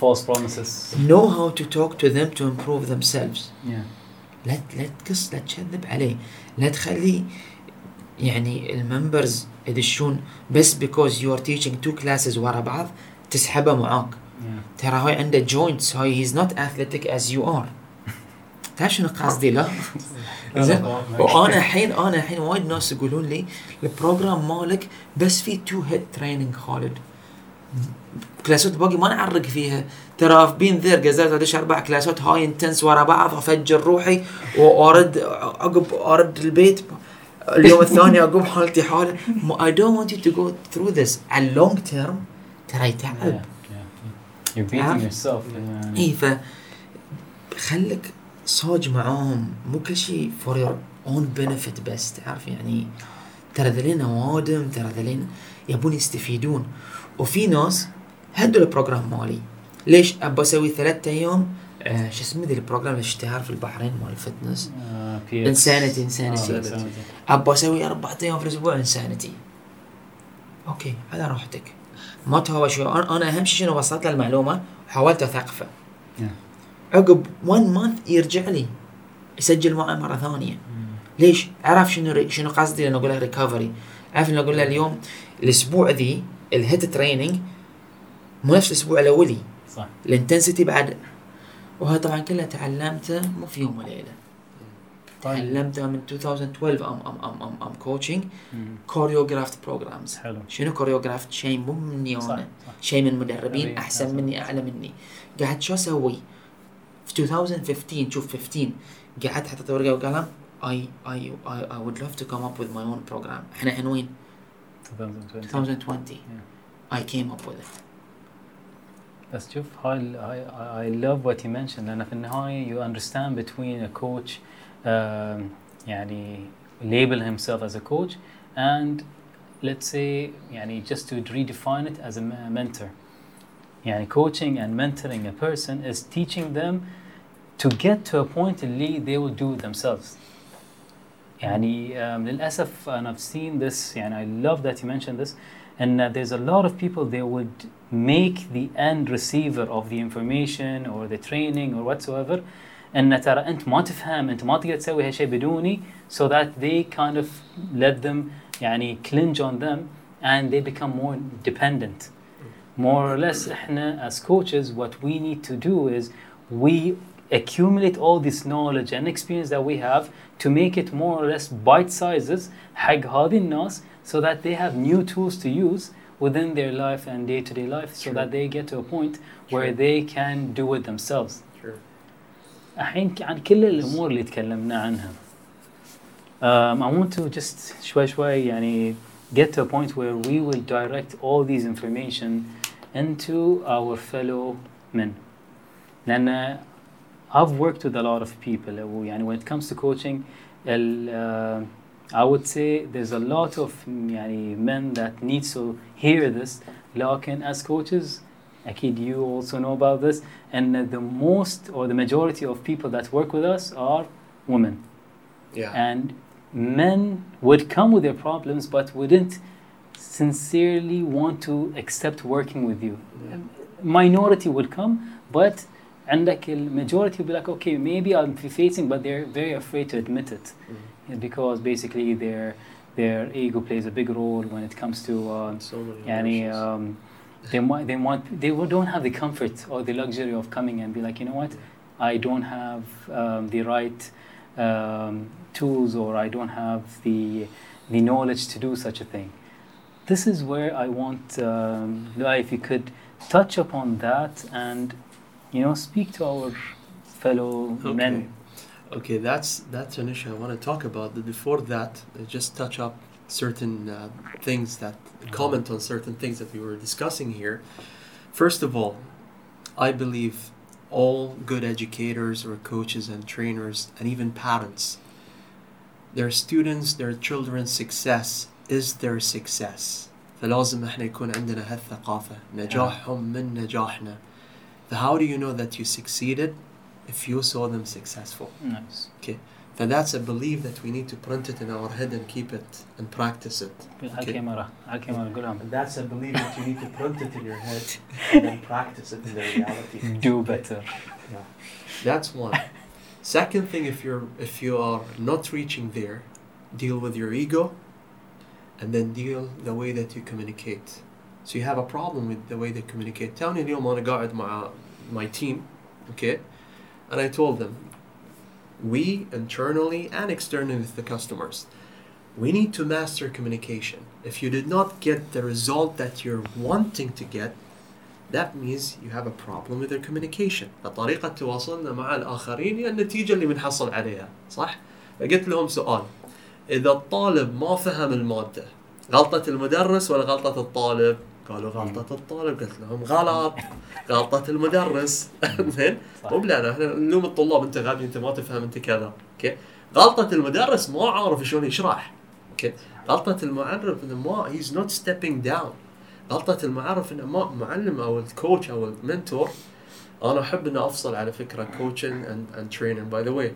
false promises know how to talk to them to improve themselves yeah. لا لا تقص لا تكذب عليه لا تخلي يعني الممبرز يدشون بس because you are teaching two classes ورا بعض تسحبه معاك yeah. ترى هاي عنده جوينتس هاي هيز نوت athletic as you are تعرف شنو قصدي لا؟ زين؟ وأنا الحين أنا الحين وايد ناس يقولون لي البروجرام مالك بس في تو هيد تريننج خالد. كلاسات باقي ما نعرق فيها. ترى بين ذير قزلت ادش أربع كلاسات هاي انتنس ورا بعض أفجر روحي وارد عقب أرد البيت. اليوم الثاني عقب حالتي حالة. I don't want you to go through this. على اللونج تيرم ترى. يتعب beating تعرف؟ yourself يعني. اي ف خليك صاج معاهم مو كل شيء فور يور اون بنفيت بس تعرف يعني ترى ذلين اوادم ترى ذلين يبون يستفيدون. وفي ناس هدوا البروجرام مالي. ليش؟ أبى أسوي ثلاثة أيام آه شو اسمه ذي البروجرام اللي اشتهر في البحرين مال الفتنس؟ آه، PX. Insanity, insanity. آه،. أبى أسوي أربع أيام في الأسبوع انسانتي أوكي على راحتك. ما تهوى شوي أنا أهم شيء شنو وصلت له المعلومة؟ وحاولت أثقفه. عقب 1 مانث يرجع لي يسجل معي مرة ثانية. ليش؟ عرف شنو ري... شنو قصدي لما أقول له ريكفري عارف لما أقول له اليوم؟ الأسبوع ذي الهيت تريننج مو نفس الأسبوع الأولي. صح. الانتنسيتي بعد. وهذا طبعا كله تعلمته مو في يوم وليلة. طيب. تعلمته من 2012 ام ام ام ام أم كوتشنج. كوريوغرافت بروجرامز حلو. شنو كوريوغرافت شيء مو مني أنا. شيء من مدربين أحسن. مني أعلى مني. قاعد شو أسوي؟ في 2015 شوف 15 قعدت حطيت ورقه وقلم I I I I would love to come up with my own program احنا الحين وين 2020 2020 I came up with it بس شوف هاي ال- I, I I love what you mentioned لأن في النهاية you understand between a coach um, يعني label himself as a coach and let's say يعني just to redefine it as a me- mentor يعني coaching and mentoring a person is teaching them to get to a point اللي they will do it themselves يعني um, للأسف and I've seen this يعني I love that you mentioned this and uh, there's a lot of people they would make the end receiver of the information or the training or whatsoever ان ترى انت ما تفهم انت ما تقدر تسوي هالشيء بدوني so that they kind of let them يعني clinch on them and they become more dependent more or less احنا as coaches what we need to do is we accumulate all this knowledge and experience that we have to make it more or less bite sizes حق هذه الناس so that they have new tools to use within their life and day-to-day life so Sure. that they get to a point where Sure. they can do it themselves Sure. الحين عن كل الامور اللي تكلمنا عنها um, I want to just شوي شوي يعني get to a point where we will direct all these information into our fellow men لأن I've worked with a lot of people يعني when it comes to coaching ال, uh, I would say there's a lot of يعني men that needs to hear this لكن as coaches أكيد you also know about this and the most or the majority of people that work with us are women Yeah. and men would come with their problems but wouldn't sincerely want to accept working with you Yeah. minority would come but عندك majority will be like okay maybe I'm facing but they're very afraid to admit it Mm. because basically their their ego plays a big role when it comes to uh, So many يعني emotions. um, they want they want they wo- don't have the comfort or the luxury of coming and be like you know what I don't have um, the right um, tools or I don't have the the knowledge to do such a thing. This is where I want um, Lua, if you could touch upon that and you know speak to our fellow men. Okay, that's that's an issue I want to talk about. But before that, just touch up certain uh, things that comment on certain things that we were discussing here. First of all, I believe all good educators or coaches and trainers and even parents, their students, their children's success is their success. فلازم احنا يكون عندنا هالثقافة نجاحهم من نجاحنا. So how do you know that you succeeded? If you saw them successful. Nice. So that's a belief that we need to print it in our head and keep it and practice it. على الكاميرا على الكاميرا قولها And that's a belief that you need to print it in your head and then practice it in the reality. do better. That's one. Second thing, if you're if you are not reaching there, deal with your ego, and then deal the way that you communicate. So you have a problem with the way they communicate. توني اليوم أنا قاعد مع my team, okay, and I told them, we internally and externally with the customers, we need to master communication. If you did not get the result that you're wanting to get, that means you have a problem with your communication فطريقة تواصلنا مع الآخرين هي النتيجة اللي بنحصل عليها صح؟ فقلت لهم سؤال إذا الطالب ما فهم المادة غلطة المدرس ولا غلطة الطالب؟ قالوا غلطة الطالب قلت لهم غلط. غلطة المدرس. زين. مو لا إحنا نلوم الطلاب أنت غبي أنت ما تفهم أنت كذا. أوكي؟ غلطة المدرس ما عارف شلون يشرح. أوكي؟ غلطة المعرف إنه ما he's not stepping down. غلطة المعرف إنه ما معلم أو الكوتش أو المنتور أنا أحب إني أفصل على فكرة coaching and, and training. By the way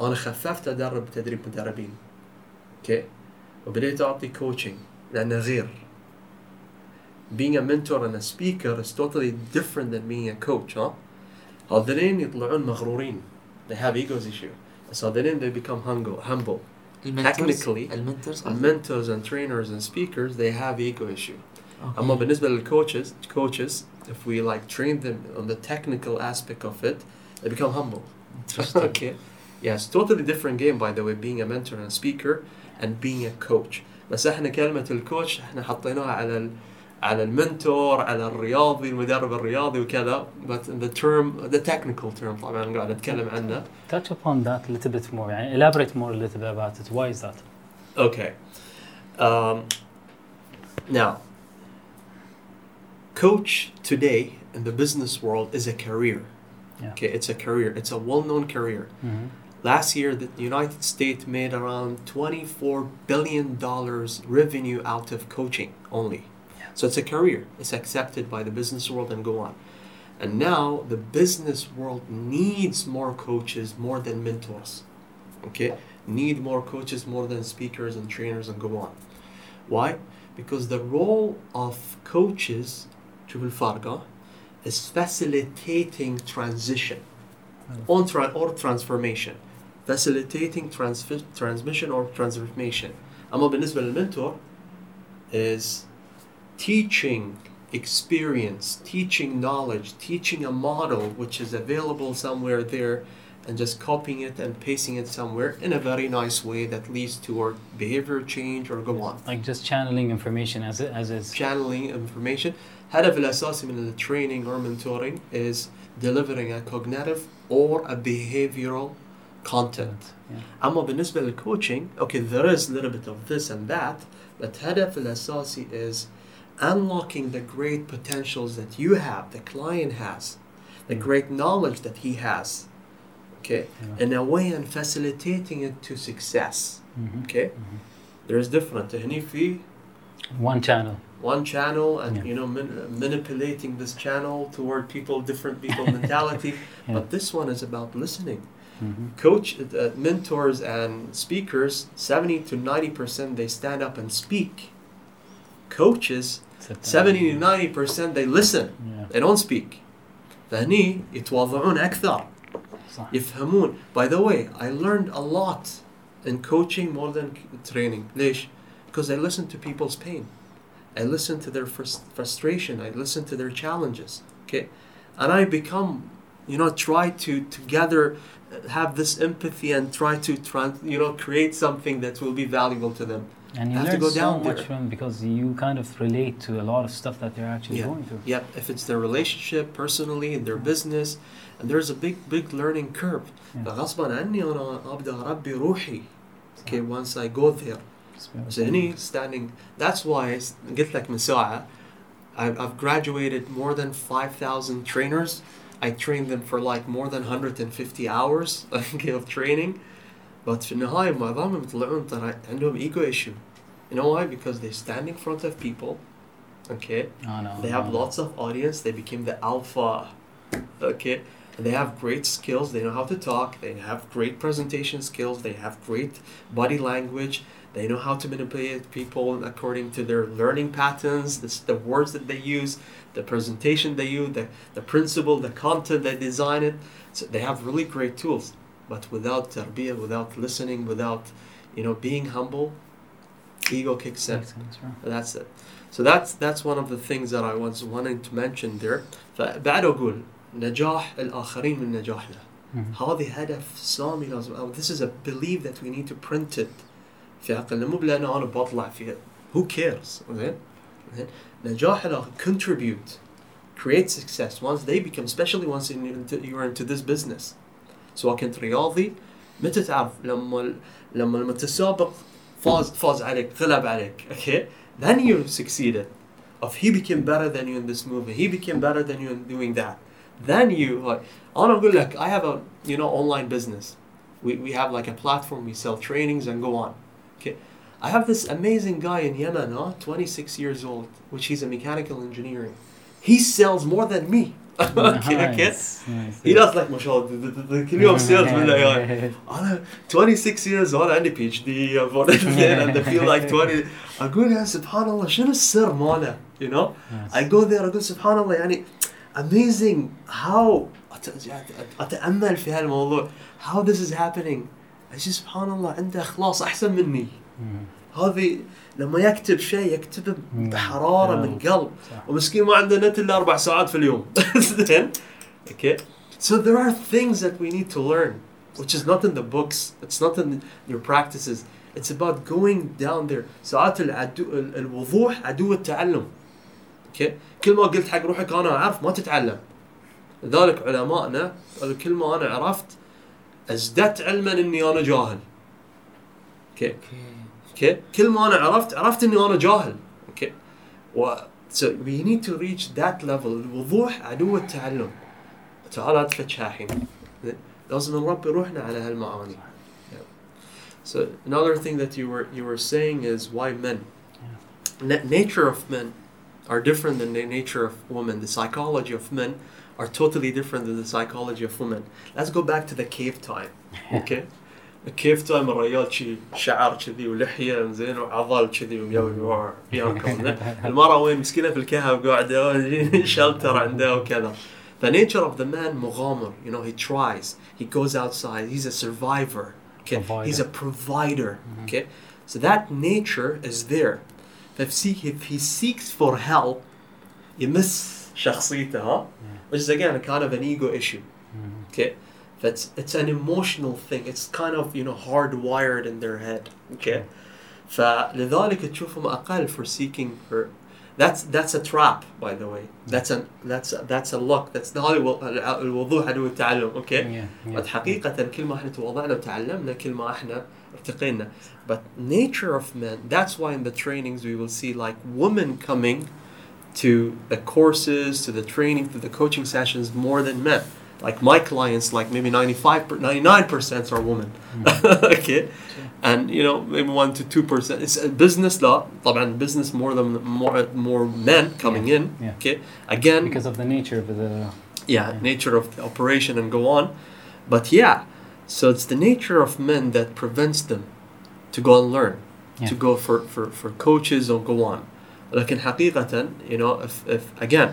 أنا خففت أدرب تدريب مدربين. اوكي وبديت اعطي coaching لانه غير being a mentor and a speaker is totally different than being a coach ها هذولين يطلعون مغرورين they have egos issue so هذولين they become humble humble Technically, المنتورز and mentors and trainers and speakers they have ego issue Okay. اما بالنسبه للcoaches coaches if we like train them on the technical aspect of it they become humble Interesting. okay yes totally different game by the way being a mentor and speaker and being a coach بس احنا كلمه الكوتش احنا حطيناها على ال على المنتور على الرياضي المدرب الرياضي وكذا but the term the technical term طبعا قاعد اتكلم عنه Touch upon that a little bit more يعني elaborate more a little bit about it. Why is that? Okay. Um, now, coach today in the business world is a career. Yeah. Okay, it's a career. It's a well-known career. Mhm. Last year, the United States made around twenty-four billion dollars revenue out of coaching only. Yeah. So it's a career. It's accepted by the business world and go on. And now the business world needs more coaches more than mentors. Okay? Need more coaches more than speakers and trainers and go on. Why? Because the role of coaches, شوف الفارقة, is facilitating transition. on tra- or transformation facilitating transfi- transmission or transformation أما بالنسبة للمنتور is teaching experience teaching knowledge teaching a model which is available somewhere there and just copying it and pasting it somewhere in a very nice way that leads toward behavior change or go on Like just channeling information as it as is. channeling information هدف الأساسي من the training or mentoring is delivering a cognitive or a behavioral content Yeah. أما بالنسبة للcoaching okay there is a little bit of this and that but هدف الأساسي is unlocking the great potentials that you have the client has the Mm. great knowledge that he has okay Yeah. in a way and facilitating it to success Mhm. okay Mhm. there is different هني في One channel. one channel and Yeah. you know man- manipulating this channel toward people different people mentality Yeah. but this one is about listening Mhm. coach uh, mentors and speakers 70 to 90 percent they stand up and speak coaches Sit down. 70 to 90 percent they listen Yeah. they don't speak فهني يتواضعون اكثر صح. يفهمون by the way I learned a lot in coaching more than training ليش because I listen to people's pain I listen to their frus- frustration I listen to their challenges okay and I become you know try to together uh, have this empathy and try to try you know create something that will be valuable to them And you have to learn go so down much there. from because you kind of relate to a lot of stuff that they're actually Yeah. going through. Yep, if it's their relationship personally in their business and there's a big big learning curve Yeah. فغصبا عني انا ابدا اربي روحي okay once I go there so هني standing that's why I s- قلت لك من ساعة I've, I've graduated more than 5,000 trainers I trained them for like more than 150 hours okay, of training but في النهاية معظمهم يطلعون ترى عندهم ego issue you know why because they stand in front of people okay Oh, no, they have no. lots of audience. They became the alpha. Okay. And they have great skills. They know how to talk. They have great presentation skills. They have great body language. They know how to manipulate people according to their learning patterns, the, the words that they use, the presentation they use, the, the principle, the content they design it. So they have really great tools. But without tarbiyah, without listening, without you know being humble, ego kicks in. Makes sense, right? That's it. So that's that's one of the things that I was wanting to mention there. فبعد أقول نجاح الآخرين من نجاحنا. Mhm. هذه هدف سامي لازم أو this is a belief that we need to print it في عقلنا مو بلأن أنا بطلع فيها. Who cares؟ زين؟ زين؟ نجاح الآخر contribute create success once they become especially once in, into, you're into this business. سواء كنت رياضي متى تعرف لما لما المتسابق فاز فاز عليك غلب عليك okay then you succeeded of he became better than you in this movie he became better than you in doing that then you like انا اقول لك I have a you know online business we, we have like a platform we sell trainings and go on okay I have this amazing guy in Yemen huh? 26 years old which he's a mechanical engineering he sells more than me okay okay Nice, nice. he does like ما شاء الله د- د- د- كل يوم sales بالليالي انا 26 years وانا عندي بي اتش دي and I feel like 20 اقول يا سبحان الله شنو السر ماله you know Yes. I go there اقول سبحان الله يعني amazing how أت- اتامل في هالموضوع how this is happening I say سبحان الله عنده اخلاص احسن مني Mhm. هذه لما يكتب شيء يكتبه مم. بحرارة من قلب. ومسكين ما عنده نت إلا أربع ساعات في اليوم. زين؟ okay so there are things that we need to learn which is not in the books. It's not in your practices. It's about going down there. ساعات العدو ال- الوضوح عدو التعلم. okay كل ما قلت حق روحك أنا أعرف ما تتعلم. لذلك علمائنا قالوا كل ما أنا عرفت أزددت علما إني أنا جاهل. okay اوكي كل ما انا عرفت عرفت اني انا جاهل اوكي و so we need to reach that level الوضوح عدو التعلم تعال لا تفتش الحين لازم نربي روحنا على هالمعاني Yeah. so another thing that you were you were saying is why men Na- nature of men are different than the nature of women the psychology of men are totally different than the psychology of women let's go back to the cave time okay كيف تايم الرجال شي شعر كذي ولحيه زين وعضل كذي وياكم المراه وين مسكينه في الكهف قاعدة شلتر عندها وكذا The nature of the man مغامر, you know, he tries, he goes outside, he's a survivor, okay? He's a provider, okay? So that nature is there. If he, if he seeks for help, يمس شخصيته, huh? Which is again a kind of an ego issue, okay? That's it's an emotional thing. It's kind of you know hardwired in their head, okay? فلذلك تشوفهم أقل for seeking for that's that's a trap by the way that's a that's a, that's a look that's the الو- الوضوح عدو التعلم okay Yeah, but yeah. حقيقة كل ما احنا تواضعنا وتعلمنا كل ما احنا ارتقينا but nature of men that's why in the trainings we will see like women coming to the courses to the training to the coaching sessions more than men like my clients like maybe 95 99% are women okay and you know maybe 1 to 2% it's a business لا طبعا business more than more more men coming Yeah, in yeah. okay again Because of the nature of the. yeah, Yeah. nature of the operation and go on. But yeah, so it's the nature of men that prevents them to go and learn, Yeah. to go for, for, for coaches or go on. لكن حقيقة, you know, if, if again,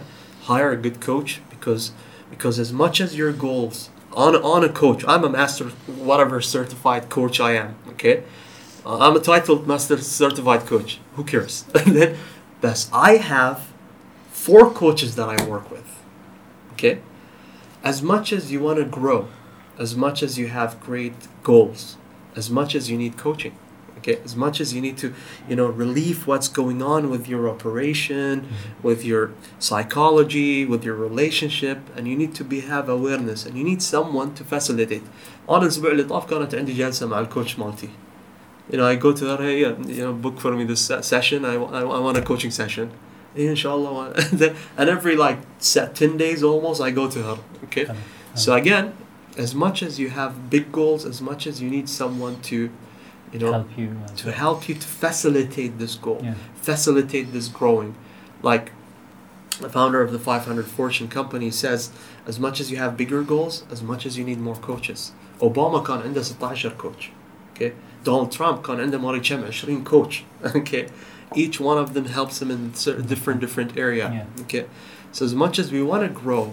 hire a good coach because because as much as your goals on on a coach, I'm a master whatever certified coach I am, okay? Uh, I'm a titled master certified coach. Who cares? and then thus I have four coaches that I work with. Okay? As much as you want to grow, as much as you have great goals, as much as you need coaching, okay? As much as you need to, you know, relieve what's going on with your operation, with your psychology, with your relationship, and you need to be have awareness and you need someone to facilitate. أنا الأسبوع اللي طاف كانت عندي جلسة مع الكوتش مالتي. You know, I go to her, hey, you know, book for me this se- session. I, I, I want a coaching session. Yeah, inshallah. And then- and every like set 10 days almost, I go to her. Okay. So again, as much as you have big goals, as much as you need someone to, you know, help you. as to well. help you to facilitate this goal, Yeah. facilitate this growing. Like the founder of the 500 Fortune company says, as much as you have bigger goals, as much as you need more coaches. Obama كان عنده 16 coach. Okay. Donald Trump كان عنده ماري تشم 20 coach. Okay. Each one of them helps him in a different different area. Yeah. Okay. So as much as we want to grow,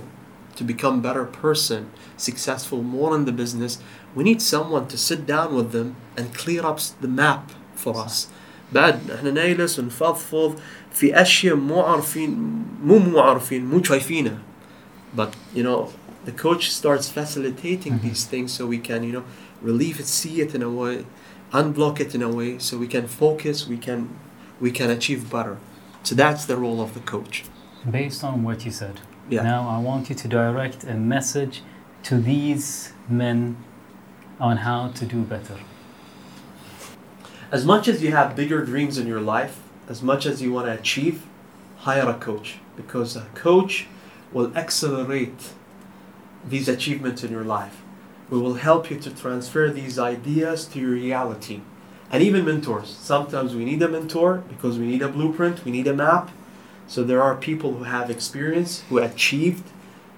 to become better person, successful more in the business, we need someone to sit down with them and clear up the map for us. بعد احنا نجلس ونفضفض في اشياء مو عارفين مو مو عارفين مو شايفينها. But you know, the coach starts facilitating Mhm. these things so we can, you know, relieve it, see it in a way, unblock it in a way so we can focus, we can we can achieve better. So that's the role of the coach. Based on what you said. yeah. Now I want you to direct a message to these men on how to do better. As much as you have bigger dreams in your life, as much as you want to achieve, hire a coach because a coach will accelerate these achievements in your life. We will help you to transfer these ideas to your reality. And even mentors. Sometimes we need a mentor because we need a blueprint, we need a map. So there are people who have experience, who achieved,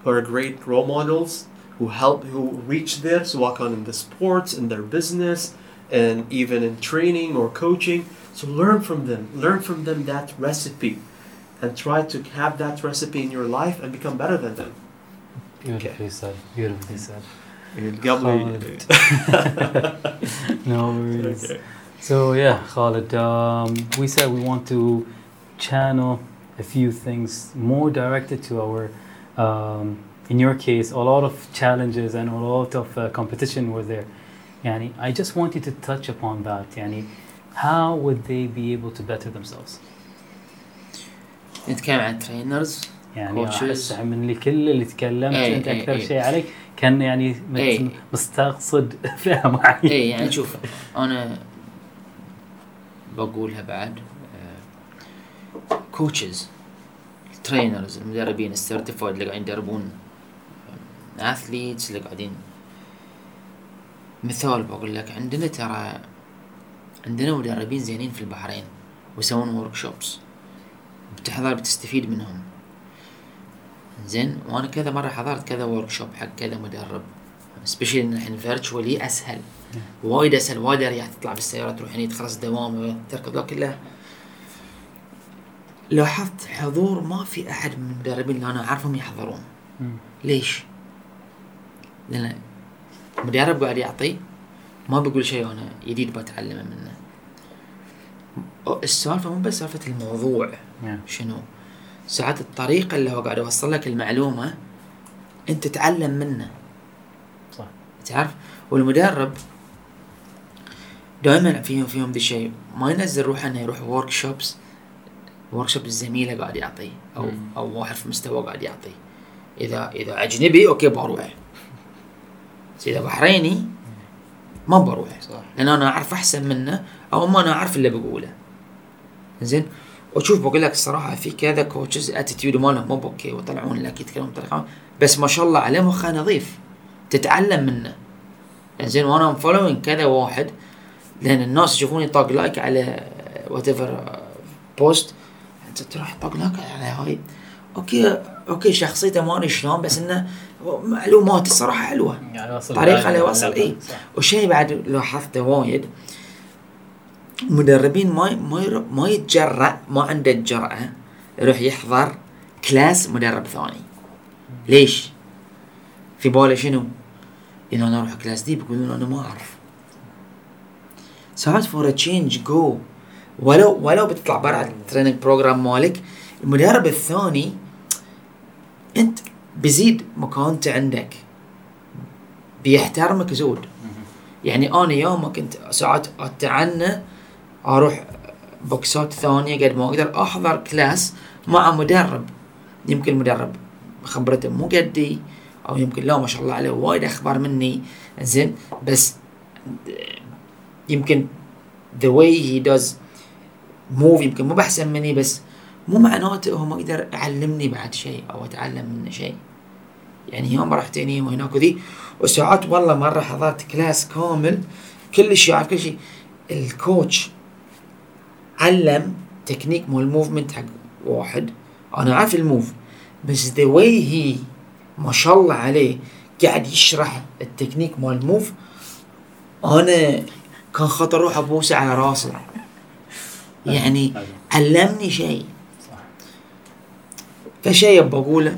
who are great role models, who help, who reach this, walk on in the sports, in their business, and even in training or coaching. So learn from them. Learn from them that recipe, and try to have that recipe in your life and become better than them. Beautifully okay. said. Beautifully said. Eh, no worries. Okay. So yeah, Khalid, um, we said we want to channel a few things more directed to our, um, in your case, a lot of challenges and a lot of uh, competition were there. Yani, I just want you to touch upon that. Yani, how would they be able to better themselves? نتكلم عن ترينرز يعني Coaches. احس من اللي كل اللي تكلمت إيه، انت إيه، اكثر إيه. شيء عليك كان يعني مت- إيه. مستقصد فئه معينه اي يعني شوف انا بقولها بعد كوتشز ترينرز المدربين السيرتيفايد اللي قاعدين يدربون اثليتس اللي قاعدين. مثال بقول لك عندنا ترى عندنا مدربين زينين في البحرين ويسوون ورك شوبس بتحضر بتستفيد منهم. زين وأنا كذا مرة حضرت كذا ورك شوب حق كذا مدرب. سبيشلي إن الحين فيرتشوالي أسهل. وايد أسهل وايد أريح تطلع بالسيارة تروح هني تخلص دوام تركض كله لاحظت حضور ما في أحد من المدربين اللي أنا أعرفهم يحضرون. ليش؟ لأن المدرب قاعد يعطي ما بيقول شيء أنا جديد بتعلمه منه. السالفه مو بس سالفه الموضوع Yeah. شنو؟ ساعات الطريقة اللي هو قاعد يوصل لك المعلومة أنت تتعلم منه. صح. تعرف؟ والمدرب دائما فيهم فيهم ذا الشيء. ما ينزل روحه إنه يروح ورك شوبس ورك شوب الزميلة قاعد يعطيه أو مم. أو واحد في مستوى قاعد يعطيه. إذا إذا أجنبي أوكي بروح. بس إذا بحريني ما بروح. صح. لأن أنا أعرف أحسن منه أو ما أنا أعرف اللي بقوله. زين؟ وشوف بقول لك الصراحة في كذا كوتشز اتيتيود مالهم مو أوكي ويطلعون لك يتكلمون بطريقة. بس ما شاء الله عليه مخه نظيف. تتعلم منه. زين؟ وأنا فولوينج كذا واحد. لأن الناس يشوفوني طاق لايك على وات ايفر بوست انت تروح لايك على هاي أوكي أوكي شخصيته ما أدري شلون بس إنه معلومات الصراحة حلوة يعني وصل طريقة اللي وصل،. صح. وشيء بعد لاحظته وايد مدربين ما ما ما يتجرأ ما عنده الجرأة يروح يحضر كلاس مدرب ثاني ليش؟ في باله شنو؟ اذا أنا أروح كلاس دي بيقولون أنا ما أعرف ساعات فور تشينج جو ولو ولو بتطلع برا التريننج بروجرام مالك المدرب الثاني أنت بيزيد مكانته عندك. بيحترمك زود. يعني أنا يوم كنت ساعات أتعنى أروح بوكسات ثانية قد ما أقدر أحضر كلاس مع مدرب. يمكن مدرب خبرته مو قدي أو يمكن لا ما شاء الله عليه وايد اخبر مني. زين بس يمكن the way he does move يمكن مو بحسن مني بس مو معناته هو ما يقدر يعلمني بعد شيء أو أتعلم منه شيء. يعني يوم رحت هني وهناك وذي. وساعات والله مرة حضرت كلاس كامل كل شيء يعرف كل شيء. الكوتش علم تكنيك مال الموفمنت حق واحد. أنا عارف الموف بس ذا واي هي ما شاء الله عليه قاعد يشرح التكنيك مال الموف أنا كان خطر أروح أبوسه على راسه. يعني أيوة. علمني شيء. فشيء بقوله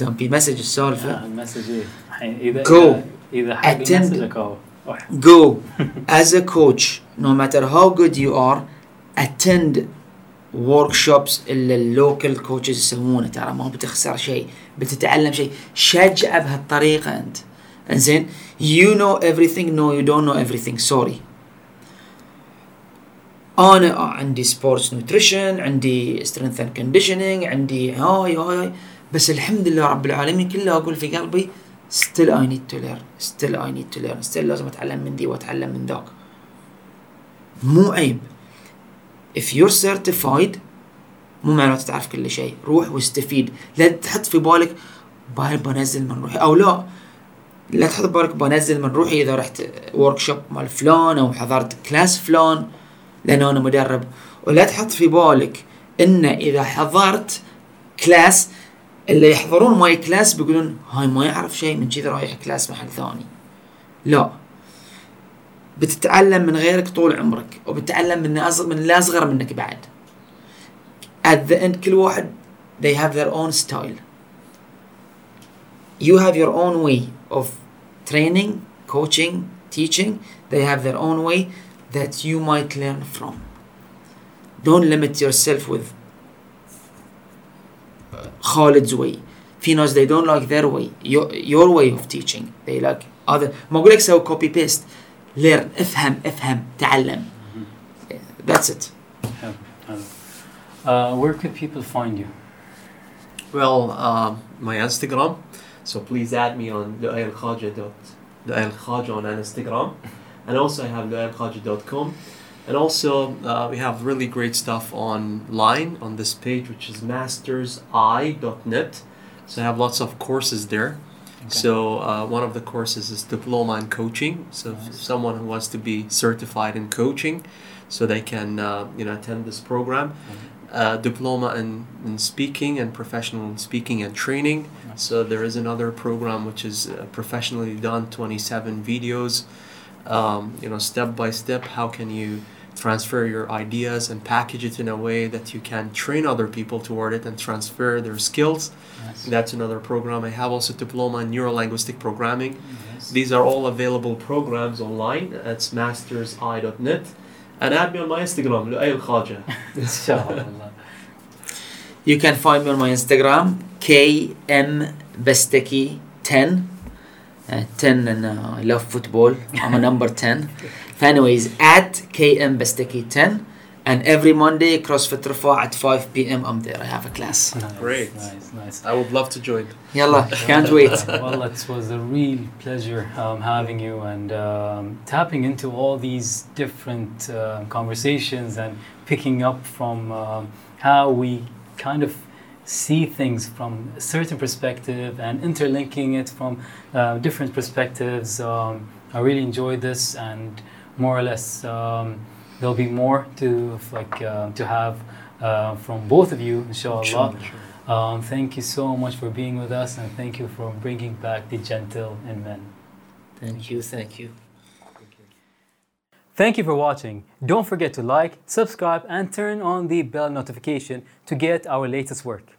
دام في مسج السالفة. آه، المسج إيه؟ الحين اذا Go. اذا Attend. مسجك اهو go. As a coach no matter how good you are attend workshops اللي اللوكال كوتشز يسوونه. ترى ما بتخسر شيء بتتعلم شيء. شجع بهالطريقة أنت. إنزين you know everything. No you don't know everything. Sorry. أنا عندي سبورتس نوتريشن عندي سترينث اند كونديشننج عندي هاي هاي بس الحمد لله رب العالمين كله أقول في قلبي still I need to learn still I need to learn still لازم أتعلم من دي وأتعلم من ذاك مو عيب. If you're certified مو معناته تعرف كل شيء. روح واستفيد. لا تحط في بالك "باي بنزل من روحي. أو لا لا تحط بالك بنزل من روحي إذا رحت ورك شوب مال فلان أو حضرت كلاس فلان. لأن أنا مدرب. ولا تحط في بالك إن إذا حضرت كلاس اللي يحضرون ماي كلاس بيقولون هاي ما يعرف شيء من كذا رايح كلاس محل ثاني. لا. بتتعلم من غيرك طول عمرك وبتتعلم من أصغر من اللي اصغر منك بعد. At the end كل واحد they have their own style. You have your own way of training coaching teaching. They have their own way. that you might learn from don't limit yourself with Khalid's way في ناس they don't like their way your, your way of teaching they like other ما اقول لك سوي copy paste learn افهم افهم تعلم that's it حلو حلو uh, where could people find you Well, um, my Instagram. So please add me on Lu'ay Khaja dot Lu'ay Khaja on Instagram, and also I have lu'aylkhaja.com. And also uh, we have really great stuff online on this page, which is mastersI.net. So I have lots of courses there. So uh, one of the courses is diploma in coaching. So if Nice. someone who wants to be certified in coaching, so they can uh, you know attend this program uh, diploma in, in speaking and professional in speaking and training. Nice. So there is another program which is uh, professionally done, 27 videos, um, you know, step by step. How can you transfer your ideas and package it in a way that you can train other people toward it and transfer their skills. Nice. That's another program. I have also diploma in neuro-linguistic programming. Yes. These are all available programs online. It's mastersI.net. And add me on my Instagram, Lu'ay Al-Khaja. Inshallah. You can find me on my Instagram, kmbesteki10. Uh, 10 and uh, I love football. I'm a number 10. Anyways, at KM kmbesteki10. And every Monday, CrossFit Rafa at 5 p.m. I'm there. I have a class. Nice, Great. Nice, nice. I would love to join. Yalla, can't wait. well, it was a real pleasure um, having you and um, tapping into all these different uh, conversations and picking up from um, how we kind of see things from a certain perspective and interlinking it from uh, different perspectives. Um, I really enjoyed this, and more or less, um, there'll be more to like uh, to have uh, from both of you, inshallah. Um, thank you so much for being with us, and thank you for bringing back the gentle in men. Thank you, thank you. Thank you for watching. Don't forget to like, subscribe, and turn on the bell notification to get our latest work.